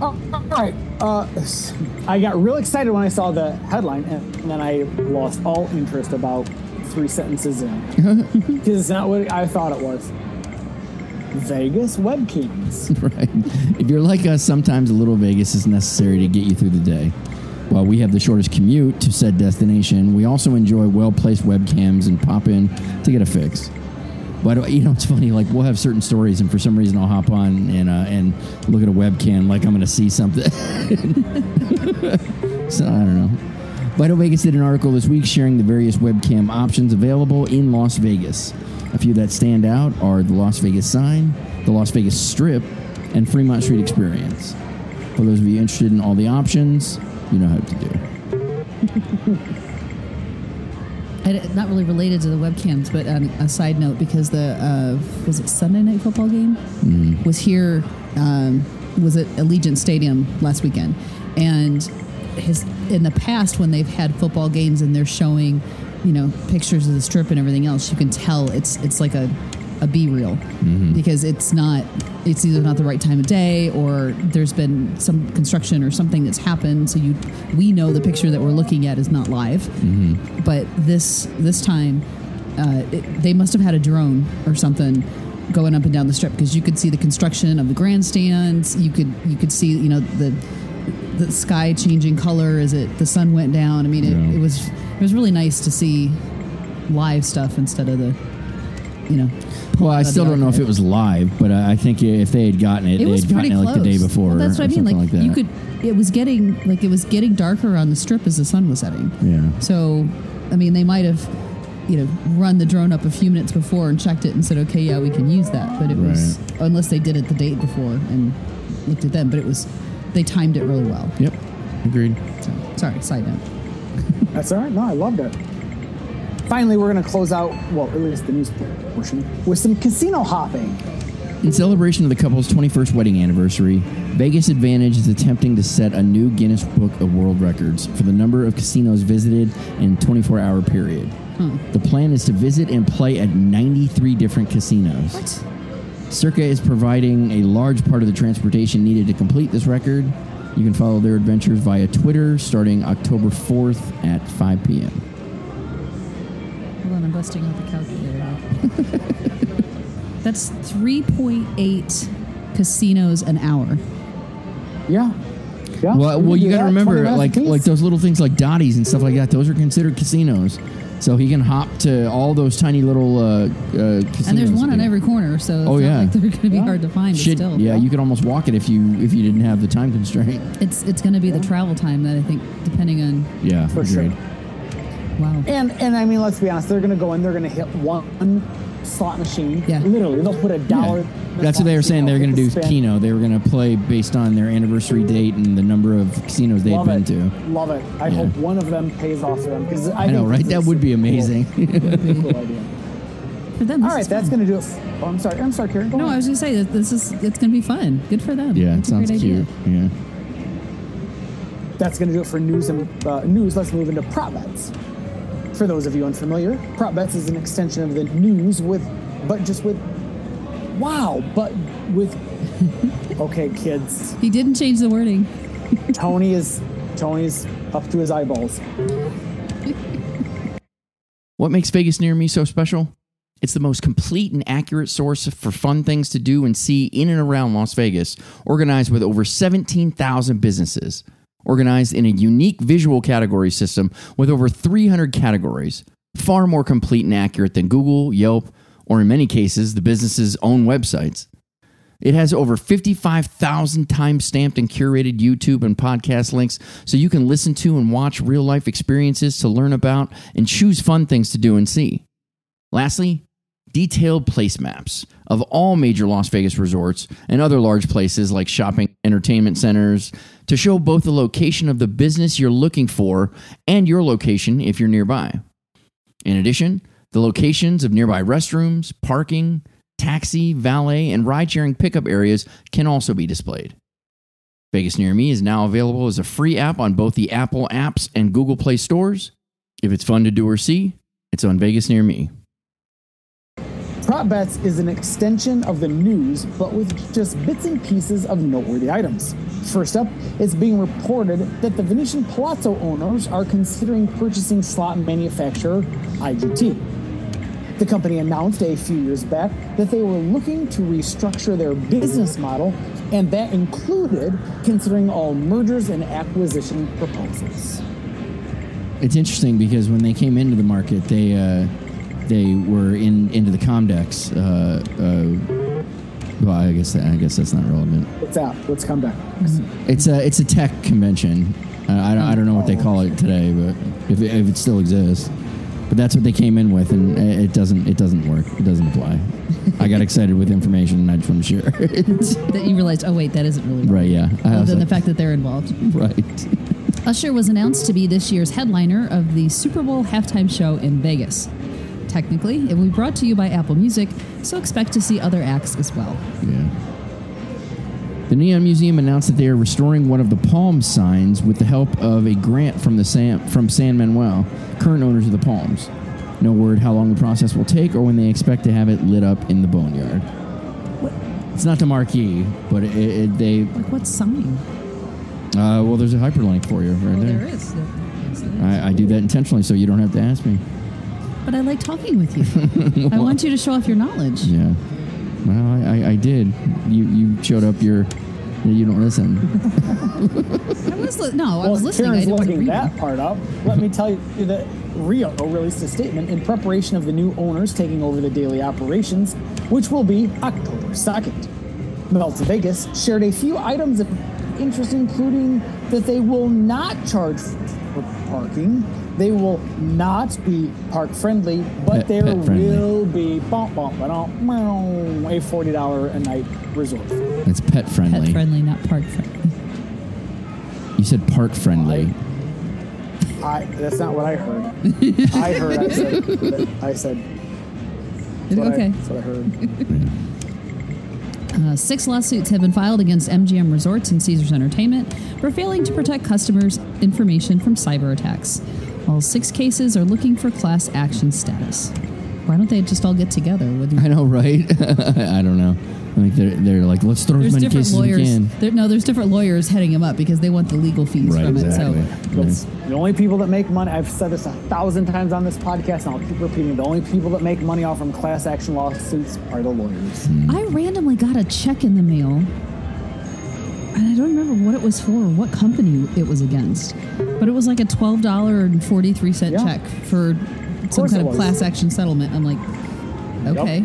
Oh, all right. Uh, I got real excited when I saw the headline, and, and then I lost all interest about three sentences in because it's not what I thought it was. Vegas webcams. Right. If you're like us, sometimes a little Vegas is necessary to get you through the day. While we have the shortest commute to said destination, we also enjoy well placed webcams and pop in to get a fix. But you know, it's funny. Like we'll have certain stories, and for some reason, I'll hop on and uh, and look at a webcam like I'm going to see something. so I don't know. Vital Vegas did an article this week sharing the various webcam options available in Las Vegas. A few that stand out are the Las Vegas sign, the Las Vegas Strip, and Fremont Street Experience. For those of you interested in all the options, you know how to do. Not really related to the webcams, but a side note because the uh, was it Sunday night football game was here um, was at Allegiant Stadium last weekend, and his in the past when they've had football games and they're showing you know pictures of the strip and everything else, you can tell it's it's like a a B reel because it's not it's either not the right time of day or there's been some construction or something that's happened. So you we know the picture that we're looking at is not live. But this this time uh, it, they must have had a drone or something going up and down the strip because you could see the construction of the grandstands. You could you could see you know the the sky changing color as it the sun went down i mean it, Yeah. it was it was really nice to see live stuff instead of the you know. Well, I still don't know if it was live, but I think if they had gotten it, It they had gotten pretty it close. like the day before. Well, that's what I mean. Like, that. you could. It was getting like it was getting darker on the strip as the sun was setting. Yeah. So, I mean, they might have, you know, run the drone up a few minutes before and checked it and said, okay, yeah, we can use that. But it was unless they did it the date before and looked at them. But it was they timed it really well. Yep. Agreed. So, sorry, side note. That's all right. No, I loved it. Finally, we're going to close out, well, at least the news portion, with some casino hopping. In celebration of the couple's 21st wedding anniversary, Vegas Advantage is attempting to set a new Guinness Book of World Records for the number of casinos visited in a 24 hour period. The plan is to visit and play at 93 different casinos. What? Circa is providing a large part of the transportation needed to complete this record. You can follow their adventures via Twitter starting October 4th at 5 p.m. Hold on, I'm busting out the calculator. That's 3.8 casinos an hour. Yeah. Yeah. Well, well, you got to remember, like like those little things like Dottie's and stuff like that. Those are considered casinos. So he can hop to all those tiny little uh, uh, casinos. And there's one on every corner, so it's Oh, not yeah. like they're going to be Yeah. hard to find. But still, yeah, you could almost walk it if you if you didn't have the time constraint. it's it's going to be the travel time that I think, depending on Yeah, For sure. wow. And and I mean, let's be honest. They're going to go in. They're going to hit one slot machine. Yeah. Literally, they'll put a dollar. in the That's what they were saying. They were going to do the spin. Keno. They were going to play based on their anniversary date and the number of casinos they Love had it. been to. Love it. I Yeah. hope one of them pays off for them because I, I know, think right? this is That would be super cool. amazing. cool idea. For them, All this right, is that's going to do it. f- Oh, I'm sorry. I'm sorry, Karen. Go No, I was going to say that this is it's going to be fun. Good for them. yeah, it That's a great sounds idea. cute. Yeah. That's going to do it for news and uh, news. Let's move into prop bets. For those of you unfamiliar, prop bets is an extension of the news with, but just with, wow, but with. Okay, kids. He didn't change the wording. Tony is Tony's up to his eyeballs. What makes Vegas Near Me so special? It's the most complete and accurate source for fun things to do and see in and around Las Vegas, organized with over 17,000 businesses. Organized in a unique visual category system with over 300 categories, far more complete and accurate than Google, Yelp, or in many cases, the business's own websites. It has over 55,000 time stamped and curated YouTube and podcast links so you can listen to and watch real life experiences to learn about and choose fun things to do and see. Lastly, detailed place maps of all major Las Vegas resorts and other large places like shopping entertainment centers to show both the location of the business you're looking for and your location if you're nearby. In addition, the locations of nearby restrooms, parking, taxi, valet, and ride sharing pickup areas can also be displayed. Vegas Near Me is now available as a free app on both the Apple apps and Google Play stores. If it's fun to do or see, it's on Vegas Near Me. Prop bets is an extension of the news, but with just bits and pieces of noteworthy items. First up, it's being reported that the Venetian Palazzo owners are considering purchasing slot manufacturer IGT. The company announced a few years back that they were looking to restructure their business model, and that included considering all mergers and acquisition proposals. It's interesting because when they came into the market, they uh, they were in into the Comdex. Uh, uh, well, I guess I guess that's not relevant. What's that? Let's. It's a it's a tech convention. Uh, I, don't, I don't know what they call it today, but if it, if it still exists, but that's what they came in with, and it doesn't it doesn't work. It doesn't apply. I got excited with information, and I just want to share it. That you realized, oh wait, that isn't really right? Yeah. I Other was than the fact that they're involved. right. Usher was announced to be this year's headliner of the Super Bowl halftime show in Vegas. Technically, it will be brought to you by Apple Music, so expect to see other acts as well. Yeah. The Neon Museum announced that they are restoring one of the Palms signs with the help of a grant from the San, from San Manuel, current owners of the Palms. No word how long the process will take or when they expect to have it lit up in the boneyard. It's not the marquee, but it, it, they. Like what sign? Uh, well, there's a hyperlink for you right Oh, there. there is. There is. I, I do that intentionally so you don't have to ask me. But I like talking with you. I want you to show off your knowledge. Yeah. Well, I, I, I did. You you showed up your. You don't listen. I was li- no, I Well, was listening. I Karen's didn't looking that part up. Let me tell you that Rio released a statement in preparation of the new owners taking over the daily operations, which will be October 2nd. Melts Vegas shared a few items of interest, including that they will not charge for parking, they will not be park friendly, but Pet- there pet friendly. will be bump, bump, ba-dum, a $40 a night resort. It's pet friendly. Pet friendly, not park friendly. You said park friendly. I, that's not what I heard. I heard, I said, I said, that's what I- Okay. that's what I heard. Uh, six lawsuits have been filed against MGM Resorts and Caesars Entertainment for failing to protect customers' information from cyber attacks. All six cases are looking for class action status. Why don't they just all get together? With I know, right? I don't know. I think they're they're like, let's throw there's as many different cases as we can. There, no, there's different lawyers heading them up because they want the legal fees Right, from exactly. it. So It's the only people that make money. I've said this a thousand times on this podcast, and I'll keep repeating. The only people that make money off from class action lawsuits are the lawyers. Hmm. I randomly got a check in the mail, and I don't remember what it was for or what company it was against, but it was like a twelve dollar and forty three cent Yeah. check for some course kind of class action settlement. I'm like, okay,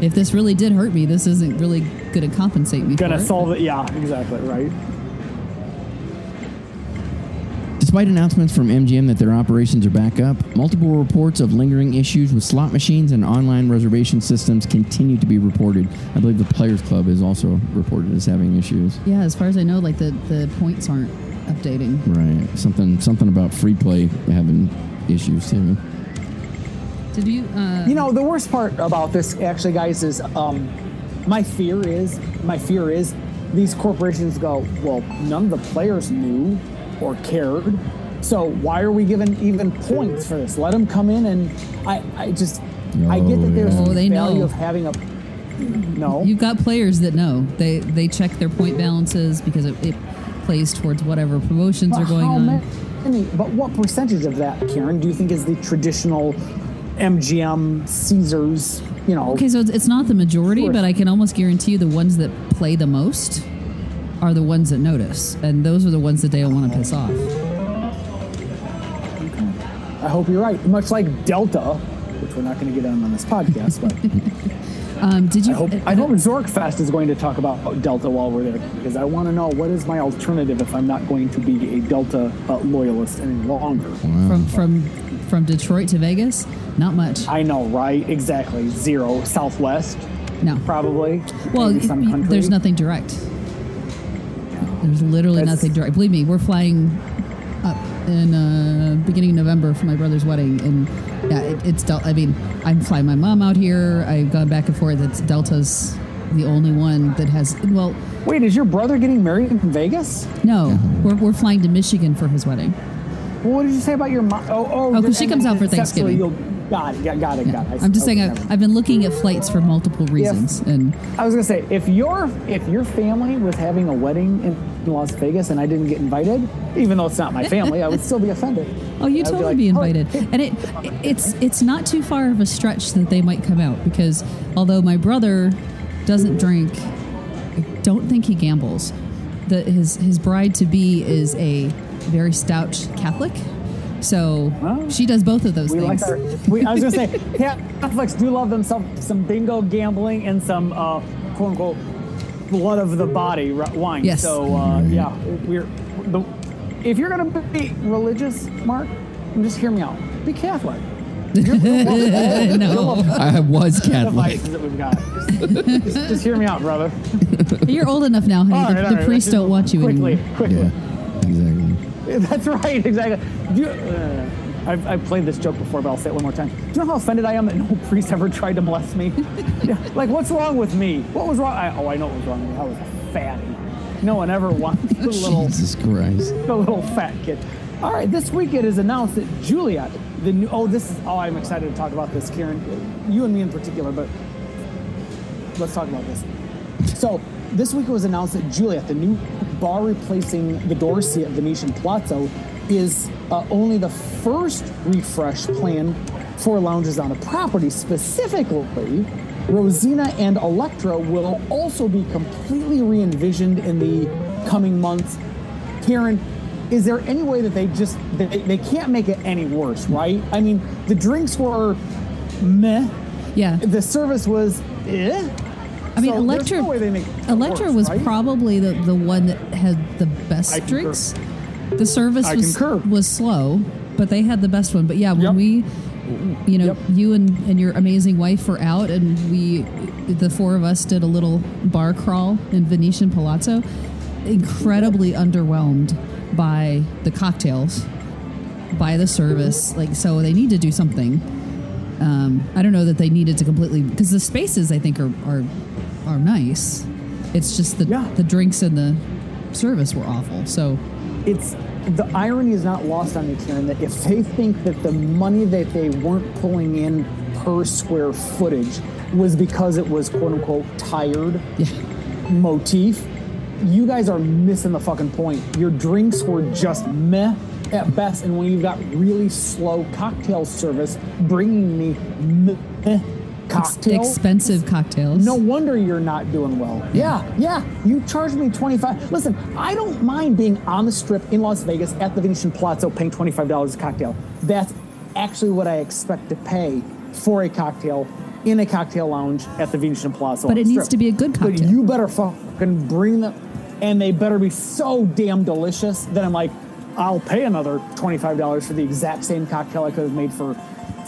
if this really did hurt me, this isn't really going to compensate me. For Gonna solve it. Yeah, exactly. Right. Despite announcements from MGM that their operations are back up, multiple reports of lingering issues with slot machines and online reservation systems continue to be reported. I believe the Players Club is also reported as having issues. Yeah, as far as I know, like the the points aren't updating. Right. Something something about free play having issues too. Did you? Uh, You know, the worst part about this, actually, guys, is um, my fear is my fear is these corporations go, well, none of the players knew or cared. So why are we giving even points for this? Let them come in and I, I just I get that there's Oh, some yeah. Oh, they value know. of having a no. You've got players that know they they check their point balances because it, it plays towards whatever promotions But are going on. Many, but what percentage of that, Karen, do you think is the traditional MGM Caesars? You know, Okay, so it's, it's not the majority, but I can almost guarantee you the ones that play the most are the ones that notice, and those are the ones that they don't want to piss off. I hope you're right. Much like Delta, which we're not going to get on on this podcast, but Um, did you? I hope I hope Zorkfest is going to talk about Delta while we're there because I want to know what is my alternative if I'm not going to be a Delta uh, loyalist any longer. from from from Detroit to Vegas, not much. I know, right? Exactly. Zero. Southwest, No. probably. Well, Maybe some y- y- country. there's nothing direct. There's literally That's- nothing direct. Believe me, we're flying up in uh, beginning of November for my brother's wedding, and yeah, it, it's Del- I mean, I'm flying my mom out here. I've gone back and forth. It's Delta's the only one that has. Well, Wait, is your brother getting married in Vegas? no, we're, we're flying to Michigan for his wedding. Well, what did you say about your mom? Oh, oh, Oh, 'cause she comes out for Thanksgiving. Got it. Got, got it. Yeah. Got it. I'm just saying I've, I've been looking at flights for multiple reasons, and I was gonna say if your if your family was having a wedding in Las Vegas and I didn't get invited, even though it's not my family, I would still be offended. Oh, would totally like, be "Oh, invited. hey, And it it's it's not too far of a stretch that they might come out because although my brother doesn't drink, I don't think he gambles. The his his bride to be is a very stout Catholic. So Oh. she does both of those We things. like our. We, I was gonna say, yeah, Catholics do love themselves some bingo gambling and some uh, quote unquote blood of the body wine. Yes. So uh, yeah, we're the. If you're gonna be religious, Mark, just hear me out. Be Catholic. no, I was Catholic. vices that we've got. Just, just- just hear me out, brother. you're old enough now, honey. All the the right, priests don't want you quickly, anymore. Quickly, Yeah, exactly. That's right, exactly. Do you, uh, I've, I've played this joke before, but I'll say it one more time. Do you know how offended I am that no priest ever tried to bless me? yeah, like, what's wrong with me? What was wrong? I, oh, I know what was wrong with me. I was a fatty. No one ever wanted the little, Jesus Christ. the little fat kid. All right, this week it is announced that Juliet, the new, oh, this is, oh, I'm excited to talk about this, Karen. You and me in particular, but let's talk about this. So this week it was announced that Juliet, the new bar replacing the Dorsey at Venetian Palazzo, is uh, only the first refresh plan for lounges on the property. Specifically, Rosina and Electra will also be completely re-envisioned in the coming months. Karen, is there any way that they just they, they can't make it any worse, right? I mean, the drinks were meh. Yeah. The service was eh. I mean, So Electra. no way they make it Electra worse, was right? probably the, the one that had the best I drinks. The service I was concur. was slow, but they had the best one. But yeah, when Yep. we, you know, Yep. you and, and your amazing wife were out, and we, the four of us, did a little bar crawl in Venetian Palazzo. Incredibly underwhelmed by the cocktails, by the service. Like, so they need to do something. Um, I don't know that they needed to completely because the spaces I think are are, are nice. It's just the Yeah. the drinks and the service were awful. So it's the irony is not lost on me, Karen, that if they think that the money that they weren't pulling in per square footage was because it was quote unquote tired motif, you guys are missing the fucking point. Your drinks were just meh at best, and when you've got really slow cocktail service bringing me meh cocktails, expensive cocktails. no wonder you're not doing well. Yeah, yeah. You charged me 25. Listen, I don't mind being on the strip in Las Vegas at the Venetian Palazzo paying $25 a cocktail. That's actually what I expect to pay for a cocktail in a cocktail lounge at the Venetian Palazzo. But it needs to be a good cocktail. But you better fucking bring them, and they better be so damn delicious that I'm like, I'll pay another $25 for the exact same cocktail I could have made for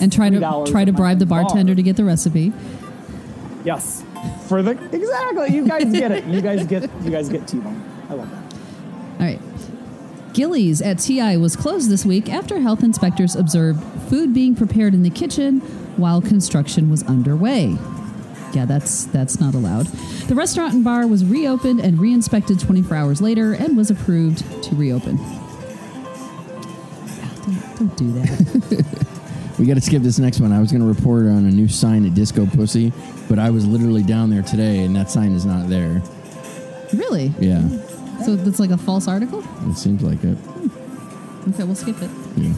and try to try to bribe the bar. bartender to get the recipe. Yes. For the exactly. You guys get it. You guys get you guys get T-bone. I love that. All right. Gilley's at TI was closed this week after health inspectors observed food being prepared in the kitchen while construction was underway. Yeah, that's that's not allowed. The restaurant and bar was reopened and re-inspected 24 hours later and was approved to reopen. Ah, Don't, don't do that. We got to skip this next one. I was going to report on a new sign at Disco Pussy, but I was literally down there today, and that sign is not there. really? Yeah, So that's like a false article? it seems like it. Okay, we'll skip it. Yeah.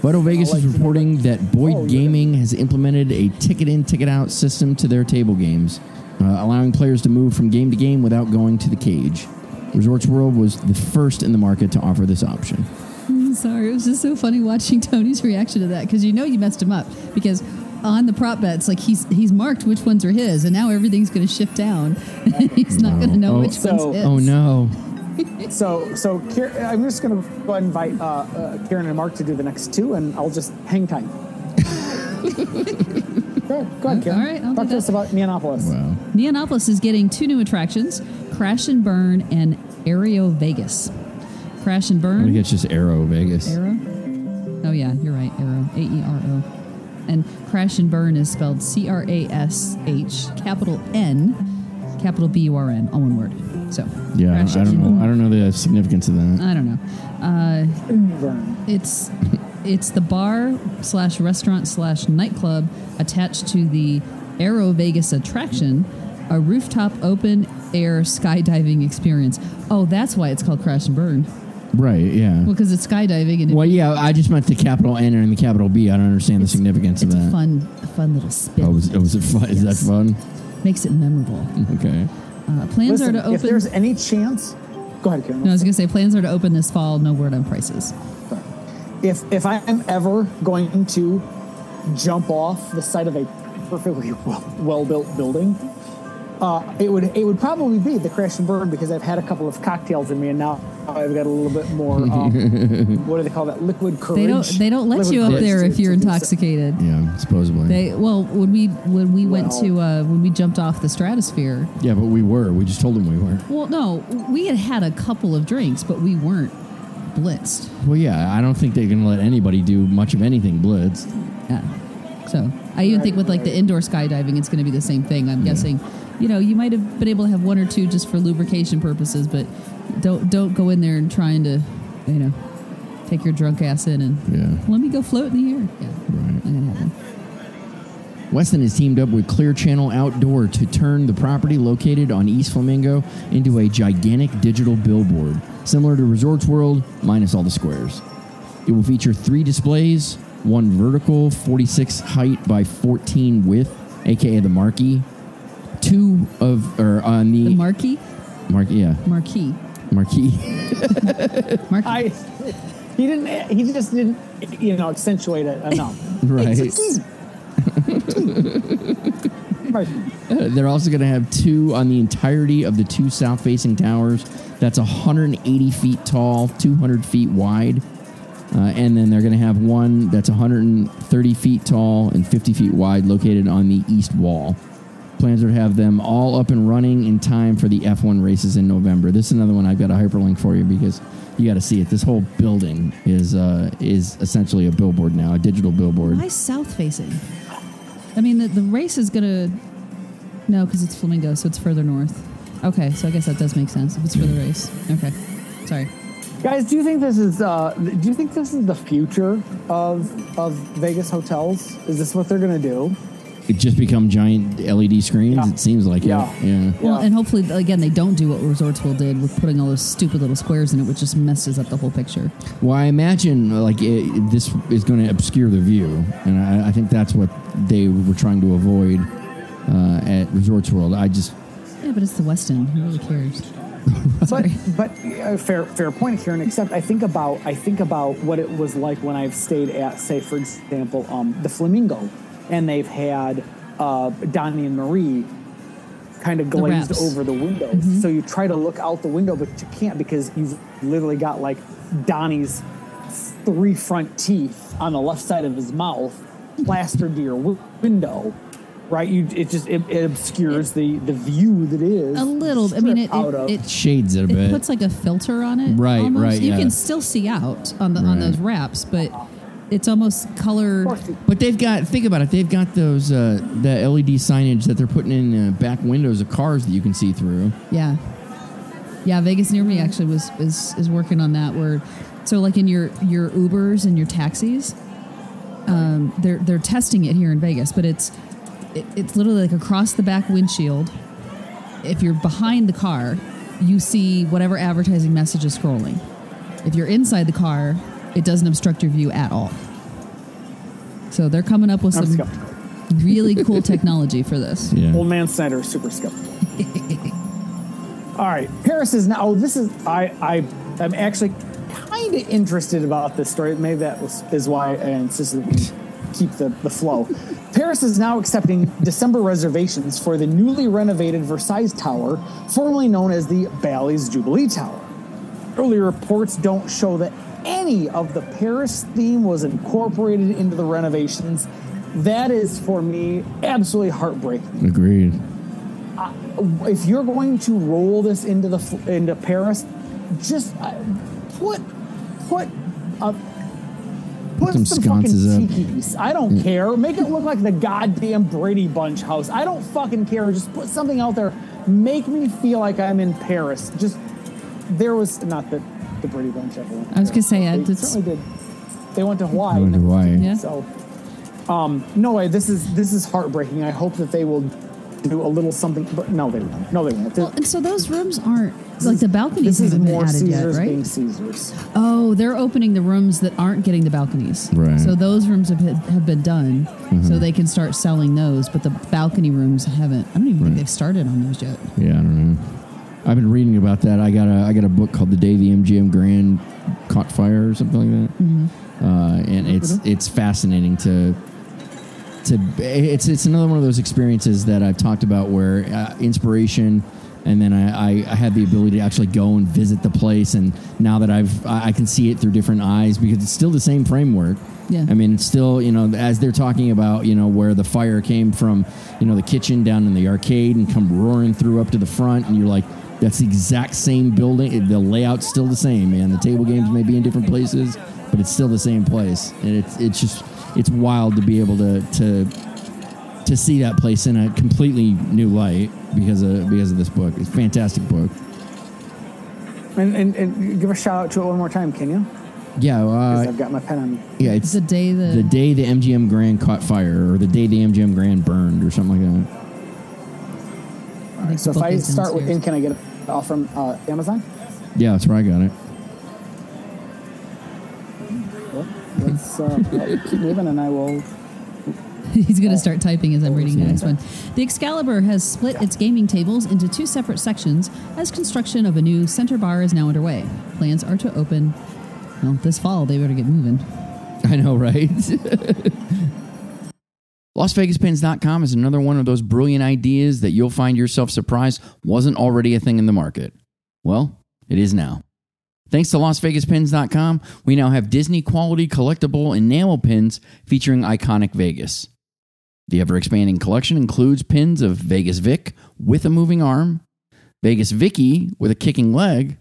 Vital Vegas I'll is let you know reporting that Boyd Oh, you're Gaming has implemented a ticket in, ticket out system to their table games, uh, allowing players to move from game to game without going to the cage. Resorts World was the first in the market to offer this option. I'm sorry. It was just so funny watching Tony's reaction to that because you know you messed him up because on the prop bets, like he's he's marked which ones are his, and now everything's going to shift down. he's not going to know Oh. which So- one's his. Oh no! So so Kier- I'm just gonna go ahead and invite uh, uh, Karen and Mark to do the next two, and I'll just hang tight. go ahead, go ahead, Karen. All right, I'll Talk to us about Neonopolis. Wow. Neonopolis is getting two new attractions: Crash and Burn and Aero Vegas. Crash and Burn. I Burn. think it's just Arrow Vegas. Arrow. Oh yeah, you're right. Arrow. A E R O. And Crash and Burn is spelled C R A S H capital N, capital B U R N, all one word. So Yeah, Crash I don't Burn. know. I don't know the significance of that. I don't know. Uh, it's it's the bar slash restaurant slash nightclub attached to the Aero Vegas attraction, a rooftop open air skydiving experience. Oh, that's why it's called Crash and Burn. Right? Yeah. Well, because it's skydiving and it- Well, yeah. I just meant the capital N and the capital B. I don't understand the significance it's of a that. fun, a fun little spin. Oh, was, oh, was it fun? Is that fun? Makes it memorable. Okay. Uh, plans Listen, are to open. if there's any chance, go ahead, Karen. no, I was going to say plans are to open this fall. No word on prices. if if I am ever going to jump off the side of a perfectly well built building, uh, it would it would probably be the crash and burn because I've had a couple of cocktails in me and now I've got a little bit more. Um, what do they call that? Liquid courage. They don't. They don't let Liquid you up there to- if you're to do so. intoxicated. Yeah, supposedly. They well when we when we went Well- to uh, when we jumped off the stratosphere. yeah, but we were. We just told them we weren't. Well, no, we had had a couple of drinks, but we weren't blitzed. Well, yeah, I don't think they're going to let anybody do much of anything blitz. Yeah. So I even think with like the indoor skydiving, it's going to be the same thing. I'm guessing, you know, you might have been able to have one or two just for lubrication purposes, but don't don't go in there and trying to, you know, take your drunk ass in and Yeah. let me go float in the air. Yeah, Right. not gonna happen. Westin has teamed up with Clear Channel Outdoor to turn the property located on East Flamingo into a gigantic digital billboard, similar to Resorts World, minus all the squares. It will feature three displays one vertical, 46 height by 14 width, aka the marquee. Two of, or on the, The marquee, marquee, yeah, marquee. Marquee. Mark, I he didn't he just didn't you know accentuate it enough. Right. It's a. Right. Uh, They're also going to have two on the entirety of the two south facing towers. That's 180 feet tall, 200 feet wide. Uh, and then they're going to have one that's 130 feet tall and 50 feet wide located on the east wall. Plans are to have them all up and running in time for the F1 races in November. This is another one I've got a hyperlink for you because you got to see it. This whole building is uh, is essentially a billboard now, a digital billboard. why south facing? I mean, the, the race is gonna no, because it's Flamingo, so it's further north. Okay, so I guess that does make sense if it's for the race. Okay, sorry. Guys, do you think this is uh, do you think this is the future of of Vegas hotels? Is this what they're gonna do? It just become giant LED screens. Yeah. It seems like Yeah. it. Yeah. Well, and hopefully, again, they don't do what Resorts World did with putting all those stupid little squares in it, which just messes up the whole picture. Well, I imagine like it, this is going to obscure the view, and I, I think that's what they were trying to avoid uh, at Resorts World. I just Yeah, but it's the Westin. Who really cares? But Sorry. but uh, fair fair point, Karen. Except I think about I think about what it was like when I've stayed at, say, for example, um, the Flamingo, and they've had uh, Donnie and Marie kind of glazed wraps. over the windows. So you try to look out the window, but you can't because you've literally got like Donnie's three front teeth on the left side of his mouth plastered to your wi- window. Right, you it just it, it obscures the the view that is A little. I mean, it out it, of- it, shades it a bit. it puts like a filter on it. Right, almost. right, You yeah. can still see out on the on those wraps, but it's almost color. but they've got think about it. They've got those uh, the LED signage that they're putting in uh, back windows of cars that you can see through. Yeah, yeah. Vegas near me actually was is is working on that. Where so like in your your Ubers and your taxis, um, they're they're testing it here in Vegas, but it's it, it's literally like across the back windshield. If you're behind the car, you see whatever advertising message is scrolling. If you're inside the car, it doesn't obstruct your view at all. So they're coming up with I'm some skeptical. really cool technology for this. Yeah. Old man Snyder is super skeptical. All right, Paris is now. Oh, this is I. I am actually kind of interested about this story. Maybe that was is why I insisted that we keep the, the flow. Paris is now accepting December reservations for the newly renovated Versailles Tower, formerly known as the Bally's Jubilee Tower. Early reports don't show that any of the Paris theme was incorporated into the renovations. That is, for me, absolutely heartbreaking Agreed. Uh, if you're going to roll this into the into Paris, just uh, put put uh, a put Some some, fucking sconces up. tikis. I don't mm. care. Make it look like the goddamn Brady Bunch house. I don't fucking care. Just put something out there. Make me feel like I'm in Paris. Just there was not that the Brady Bunch ever. Went I was gonna say, but yeah, they it's- certainly did. They went to Hawaii. Went to Hawaii. Yeah. So, um, no way. This is this is heartbreaking. I hope that they will do a little something. But no, they won't. No, they won't. Well, and so those rooms aren't like the balconies this is haven't been more added Caesars yet, right? being Caesars. Oh, they're opening the rooms that aren't getting the balconies. Right. So those rooms have, been- have been done, Mm-hmm. so they can start selling those. But the balcony rooms haven't. I don't even think they've started on those yet. Yeah, I don't know. I've been reading about that. I got a I got a book called The Day the MGM Grand Caught Fire or something like that. Mm-hmm. Uh, and it's it's fascinating to to it's it's another one of those experiences that I've talked about where uh, inspiration and then I, I, I had the ability to actually go and visit the place and now that I've I I can see it through different eyes because it's still the same framework. Yeah. I mean, it's still, you know, as they're talking about, you know, where the fire came from, you know, the kitchen down in the arcade and come roaring through up to the front, and you're like, that's the exact same building. The layout's still the same, man. The table games may be in different places, but it's still the same place, and it's it's just it's wild to be able to to to see that place in a completely new light because of because of this book. It's a fantastic book. And, and and give a shout out to it one more time, can you? Yeah, uh, I've got my pen on. yeah. It's The day the, the day the MGM Grand caught fire, or the day the MGM Grand burned, or something like that. I think So if I is start with, downstairs. and can I get it off from uh, Amazon? Yeah, that's where I got it. Well, let's uh, keep moving, and I will He's going to start typing as I'm reading the next one. The Excalibur has split its gaming tables into two separate sections as construction of a new center bar is now underway. Plans are to open, well, this fall. They better get moving. I know, right? LasVegasPins.com is another one of those brilliant ideas that you'll find yourself surprised wasn't already a thing in the market. Well, it is now. Thanks to LasVegasPins.com, we now have Disney quality collectible enamel pins featuring iconic Vegas. The ever expanding collection includes pins of Vegas Vic with a moving arm, Vegas Vicky with a kicking leg,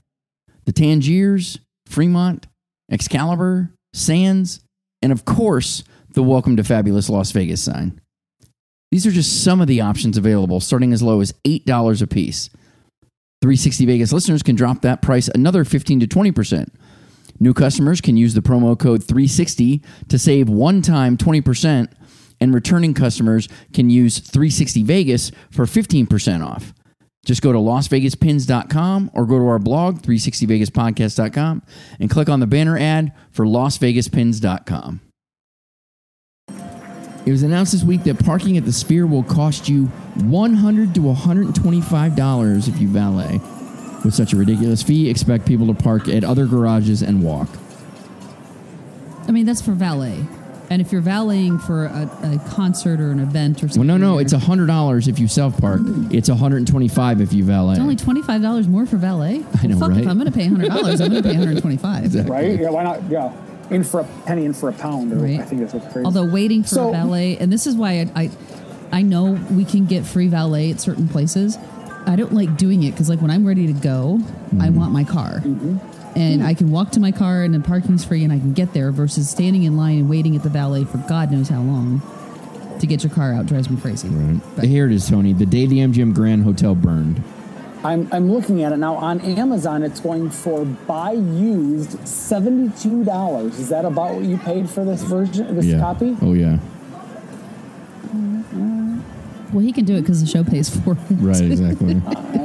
the Tangiers, Fremont, Excalibur, Sands, and of course, the Welcome to Fabulous Las Vegas sign. These are just some of the options available, starting as low as $8 a piece. 360 Vegas listeners can drop that price another 15 to 20%. New customers can use the promo code 360 to save one time 20%, and returning customers can use 360 Vegas for 15% off. Just go to LasVegasPins.com or go to our blog, 360VegasPodcast.com, and click on the banner ad for LasVegasPins.com. It was announced this week that parking at the Sphere will cost you 100 to $125 if you valet. With such a ridiculous fee, expect people to park at other garages and walk. I mean, that's for valet. And if you're valeting for a, a concert or an event or something. Well, no, no, you're- it's $100 if you self park. It's 125 if you valet. It's only $25 more for valet. I know, Fuck, right? if I'm going to pay $100, I'm going to pay $125 right? Yeah, why not? Yeah, in for a penny, in for a pound. Or Right. I think that's what's crazy. Although waiting for So- a valet, and this is why I, I, I know we can get free valet at certain places. I don't like doing it because, like, when I'm ready to go, I Mm-hmm. want my car, Mm-hmm. and I can walk to my car, and the parking's free, and I can get there. Versus standing in line and waiting at the valet for God knows how long to get your car out drives me crazy. But Here it is, Tony. The day the MGM Grand Hotel burned. I'm, I'm looking at it now on Amazon. It's going for buy used seventy two dollars. Is that about what you paid for this version, this yeah. copy? Oh, yeah. well, he can do it because the show pays for it. Right, exactly.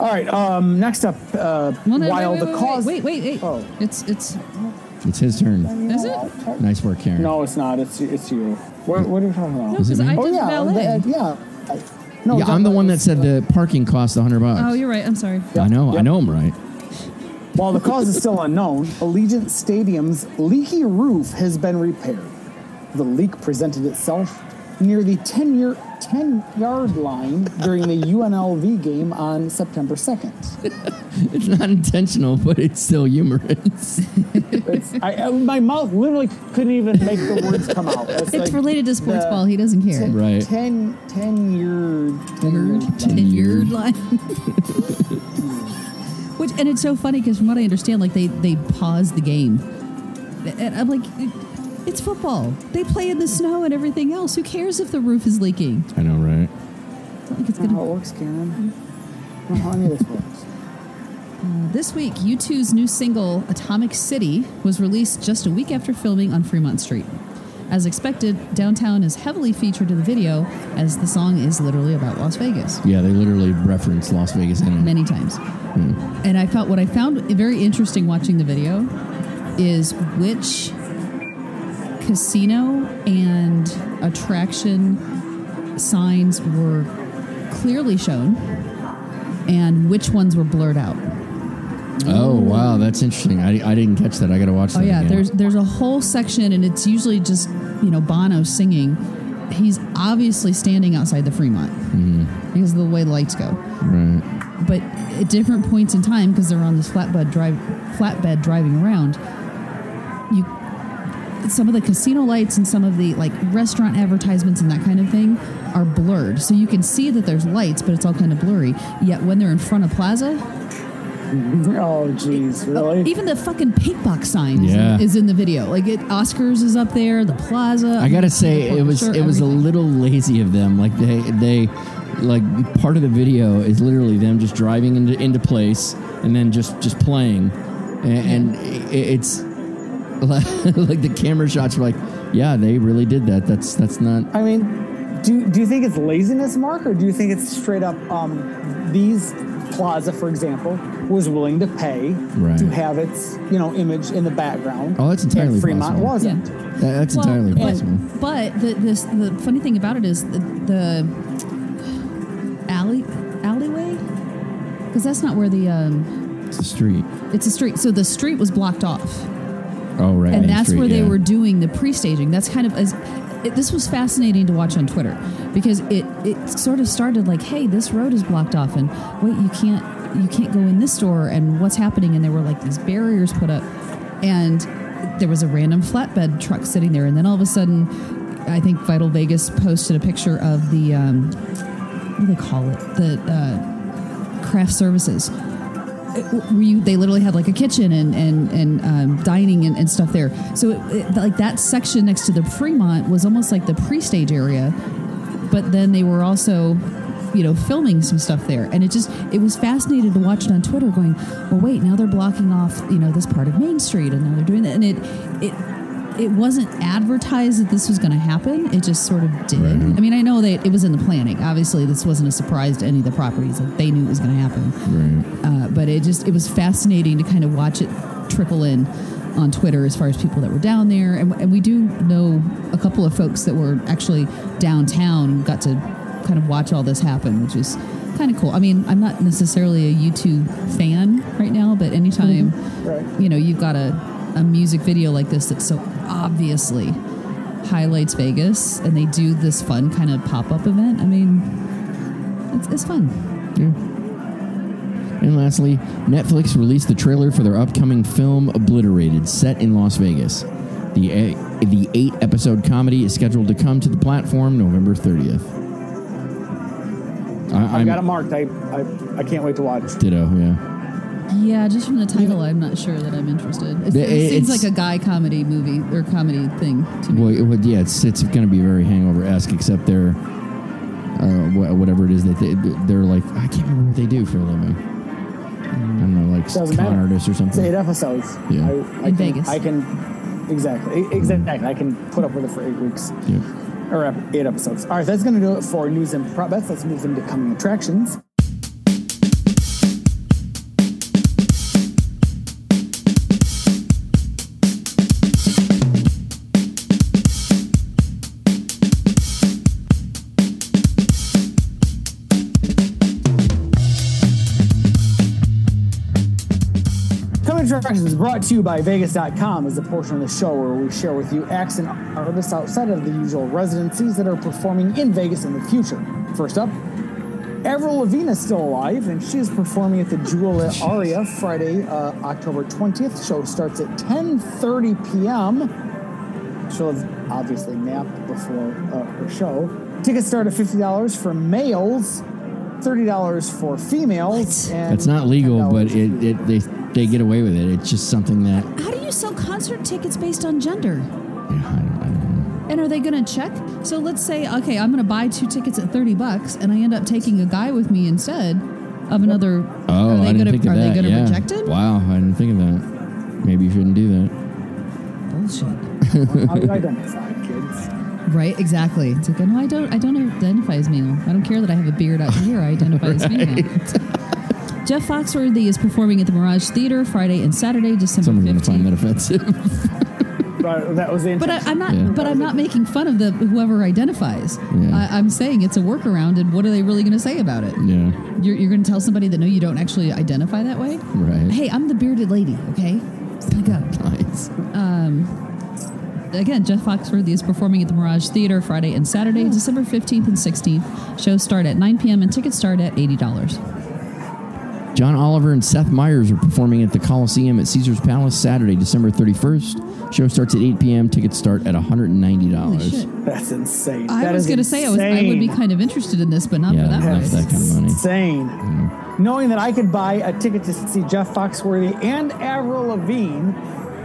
All right. Um, next up, uh, Well, no, while wait, wait, the wait, cause. Wait, wait, wait. Oh. It's it's it's his turn. is it? Nice work, Karen. No, it's not. It's it's you. What, what are you talking about? No, it because me? I oh yeah, valet. the- yeah. I- No, yeah, I'm the one that said the parking cost 100 bucks. Oh, you're right. I'm sorry. I know, I Yep. know I'm right. While the cause is still unknown, Allegiant Stadium's leaky roof has been repaired. The leak presented itself near the 10 year 10 yard line during the UNLV game on September 2nd. It's not intentional, but it's still humorous. It's, I, I- my mouth literally couldn't even make the words come out. It's like related to sports the ball. He doesn't care. Right. 10, 10 year 10 year Ten year line. Which and it's so funny because from what I understand, like they they pause the game, and I'm like, it's football. They play in the snow and everything else. Who cares if the roof is leaking? I know, right? It's not like it's How gonna. it works, Karen. I don't know how any of this works. Uh, this week, U2's new single "Atomic City" was released just a week after filming on Fremont Street. As expected, downtown is heavily featured in the video, as the song is literally about Las Vegas. Yeah, they literally reference Las Vegas in it. many times. Hmm. And I felt what I found very interesting watching the video is which casino and attraction signs were clearly shown and which ones were blurred out. Oh, wow, that's interesting. I, I didn't catch that. I got to watch oh, that. Oh yeah, again. there's there's a whole section and it's usually just, you know, Bono singing. He's obviously standing outside the Fremont mm-hmm. because of the way the lights go. Right. but at different points in time because they're on this flatbed drive flatbed driving around you some of the casino lights and some of the like restaurant advertisements and that kind of thing are blurred so you can see that there's lights but it's all kind of blurry yet when they're in front of plaza Oh, jeez, oh, really? even the fucking pink box sign is in- Yeah. is in the video like it oscars is up there the plaza I gotta say, the it was shirt, it was a little lazy of them. Like they they like part of the video is literally them just driving into into place and then just just playing, and, and it, it's like the camera shots were like, yeah, they really did that. That's that's not. I mean, do, do you think it's laziness, Mark, or do you think it's straight up um, these plaza, for example, was willing to pay Right. to have its you know image in the background. Oh, that's entirely and Fremont possible. wasn't. That- that's Well, entirely but- possible. But the this the funny thing about it is the, the alley alleyway because that's not where the um, It's the street. it's a street. So the street was blocked off, Oh, right. and Main that's Street, where they yeah. were doing the pre-staging. That's kind of as it, this was fascinating to watch on Twitter because it it sort of started like, hey, this road is blocked off, and wait, you can't you can't go in this door, and what's happening? And there were like these barriers put up, and there was a random flatbed truck sitting there, and then all of a sudden, I think Vital Vegas posted a picture of the um, what do they call it? The uh, craft services you they literally had like a kitchen and and and um, dining and, and stuff there. So it, it, like that section next to the Fremont was almost like the pre-stage area, but then they were also you know filming some stuff there and it just it was fascinating to watch it on twitter going well wait now they're blocking off you know this part of main street and now they're doing that and it it it wasn't advertised that this was going to happen it just sort of did Right. i mean i know that it was in the planning obviously this wasn't a surprise to any of the properties like they knew it was going to happen Right. uh, but it just it was fascinating to kind of watch it trickle in on Twitter as far as people that were down there, and, and we do know a couple of folks that were actually downtown and got to kind of watch all this happen, which is kind of cool. I mean, I'm not necessarily a U2 fan right now, but anytime Right. you know you've got a, a music video like this that so obviously highlights Vegas, and they do this fun kind of pop up event. I mean, it's, it's fun. And lastly, Netflix released the trailer for their upcoming film Obliterated, set in Las Vegas. The eight, the eight episode comedy is scheduled to come to the platform November 30th. I, I got it marked. I, I I can't wait to watch. Ditto, yeah. Yeah, just from the title, I'm not sure that I'm interested. It, The- it seems it's- like a guy comedy movie or comedy thing to me. Well, it would, yeah, it's it's going to be very hangover esque, except they're uh, whatever it is that they, they're like. I can't remember what they do for a living. I don't know, like Doesn't con matter. artists or It's eight episodes. Yeah. I, I In can, Vegas. I can exactly exactly. I can put up with it for eight weeks Yep. or ep- eight episodes. All right, that's going to do it for news and prop bets. Let's move into coming attractions. Coming is brought to you by Vegas.com is a portion of the show where we share with you acts and artists outside of the usual residencies that are performing in Vegas in the future. First up, Avril Lavigne is still alive, and she is performing at the Jewel at Aria Friday, uh, October 20th. Show starts at 10:30 p.m. She'll have obviously napped before uh, her show. Tickets start at $50 for males, $30 for females, and It's not legal, but it, it they they get away with it. It's just something that How do you sell concert tickets based on gender? yeah, I don't, I don't know. And are they going to check? So let's say, okay, I'm going to buy two tickets at 30 bucks, and I end up taking a guy with me instead of another. Oh, are they I didn't gonna, think of are that. they going to yeah. reject it? Wow, I didn't think of that. Maybe you shouldn't do that. Bullshit. How do you identify, kids? Right, exactly. It's like, no, I don't. I don't identify as male. I don't care that I have a beard out here. I identify as female. Jeff Foxworthy is performing at the Mirage Theater Friday and Saturday, December Someone's going to find that fifteenth. offensive. But that was the But I, I'm not. Yeah. But I'm not making fun of the whoever identifies. Yeah. I, I'm saying it's a workaround, and what are they really going to say about it? yeah, You're, you're going to tell somebody that no, you don't actually identify that way. right. Hey, I'm the bearded lady. Okay, it's gonna go. Nice. Um, again, Jeff Foxworthy is performing at the Mirage Theater Friday and Saturday, hmm. December 15th and 16th. Shows start at 9 p.m. and tickets start at $80. John Oliver and Seth Meyers are performing at the Coliseum at Caesars Palace Saturday, December 31st. Show starts at 8 p.m. Tickets start at $190. Holy shit. That's insane. I That was going to say I, was, I would be kind of interested in this, but not Yeah, for that not price. for that kind of money. Insane. Knowing that I could buy a ticket to see Jeff Foxworthy and Avril Lavigne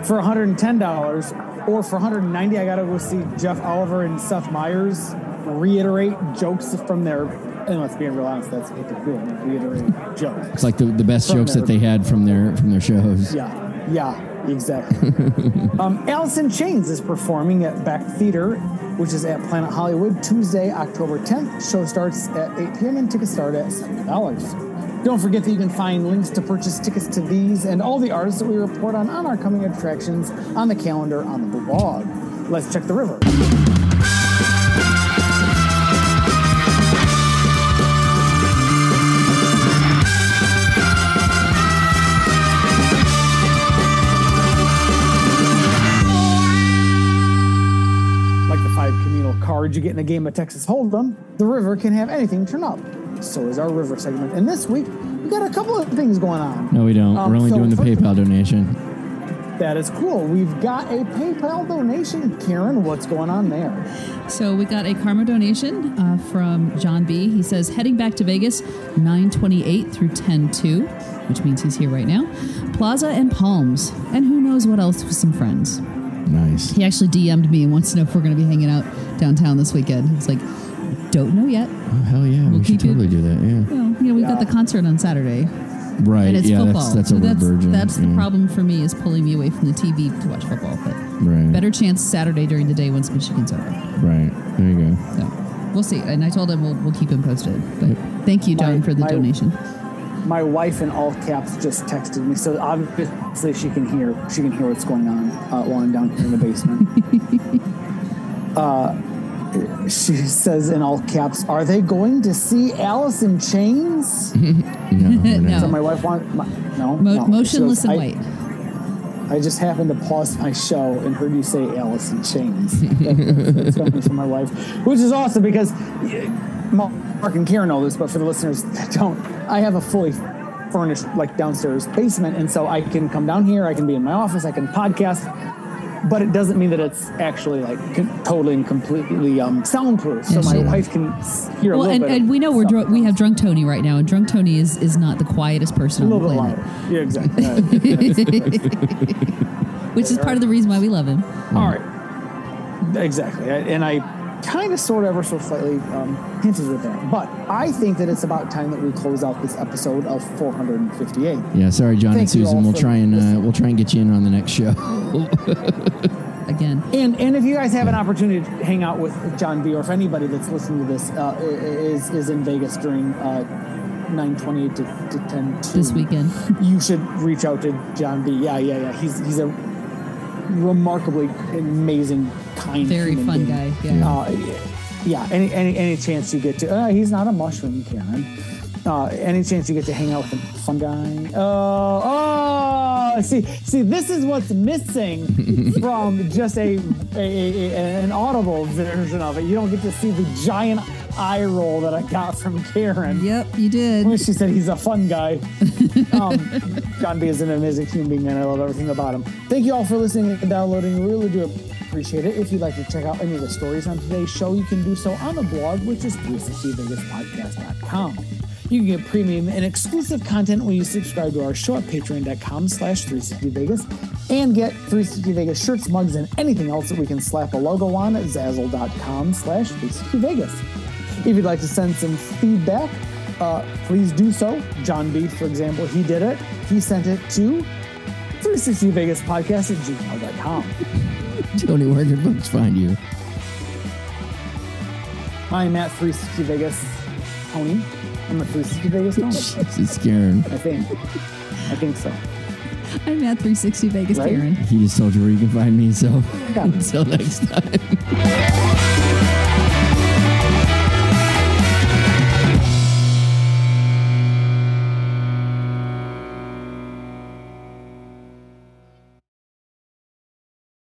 for $110, or for 190 I got to go see Jeff Oliver and Seth Meyers reiterate jokes from their. And let's be real honest, that's what they're doing. Reiterate jokes. It's like the, the best jokes that they had from their from their shows. Yeah, yeah, exactly. um, Alice in Chains is performing at Bakkt Theater, which is at Planet Hollywood, Tuesday, October 10th. Show starts at 8 p.m. and tickets start at $7. Don't forget that you can find links to purchase tickets to these and all the artists that we report on on our coming attractions on the calendar on the blog. Let's check the river. Communal you get in a game of Texas Hold'em, the river can have anything turn up. So is our river segment. And this week, we got a couple of things going on. No, we don't. Um, We're only so doing the PayPal donation. That is cool. We've got a PayPal donation. Karen, what's going on there? So we got a karma donation uh, from John B. He says heading back to Vegas 928 through 102, which means he's here right now. Plaza and Palms, and who knows what else with some friends. Nice. He actually DM'd me and wants to know if we're going to be hanging out downtown this weekend. He's like, don't know yet. Oh, hell yeah. We'll we should keep you- totally do that. Yeah. Well, you know, we've got the concert on Saturday, Right. and it's yeah, football. that's that's so that's, Virgin. that's the problem for me is pulling me away from the TV to watch football. But Right. better chance Saturday during the day once Michigan's over. Right. There you go. So we'll see. And I told him we'll, we'll keep him posted. But thank you, John, for the my- donation. My wife in all caps just texted me, so obviously she can hear she can hear what's going on uh, while I'm down here in the basement. uh, she says in all caps, "Are they going to see Alice in Chains?" No. No. So my wife want no, Mo- no. motionless goes, and I- white. I just happened to pause my show and heard you say Alice in Chains. That- That's coming from my wife, which is awesome because Mark and Karen know this, but for the listeners that don't, I have a fully furnished like downstairs basement, and so I can come down here, I can be in my office, I can podcast, but it doesn't mean that it's actually like con- totally and completely um, soundproof. So my wife can hear a Well, little and, bit. and we know we're drunk, we have drunk Tony right now, and drunk Tony is, is not the quietest person a on the bit planet, louder. Yeah, exactly. Which is part of the reason why we love him. All right. Exactly. I- And I kind of, sort of, ever so slightly um, hinted at that. But I think that it's about time that we close out this episode of 458. Yeah. Sorry, John Thank and Susan. We'll try and uh, we'll try and get you in on the next show. Again, And and if you guys have an opportunity to hang out with John B, or if anybody that's listening to this uh, is is in Vegas during uh, 928 to, to 10 this weekend. you should reach out to John B. Yeah, yeah, yeah. He's he's a remarkably amazing, kind, of Very human fun being. guy. Yeah. Uh, yeah, any, any any chance you get to, uh, he's not a mushroom, Karen. Uh, any chance you get to hang out with him, fun guy. Oh, oh, see, see, this is what's missing from just a, a, a- an audible version of it. You don't get to see the giant eye roll that I got from Karen. Yep, you did. She said he's a fun guy. um, John B is an amazing human being, and I love everything about him. Thank you all for listening and downloading. We really do appreciate it. If you'd like to check out any of the stories on today's show, you can do so on the blog, which is 360vegaspodcast.com. You can get premium and exclusive content when you subscribe to our show at patreon.com slash 360vegas and get 360 Vegas shirts, mugs, and anything else that we can slap a logo on at zazzle.com slash 360vegas. If you'd like to send some feedback, uh, please do so. John B, for example, he did it. He sent it to 360 Vegas Podcast at gmail.com. Tony, where can folks find you? I'm at 360 Vegas Tony. I'm at 360 Vegas Tony. It's Karen. I think. I think so. I'm at 360 Vegas Right? Karen. He just told you where you can find me. So until next time.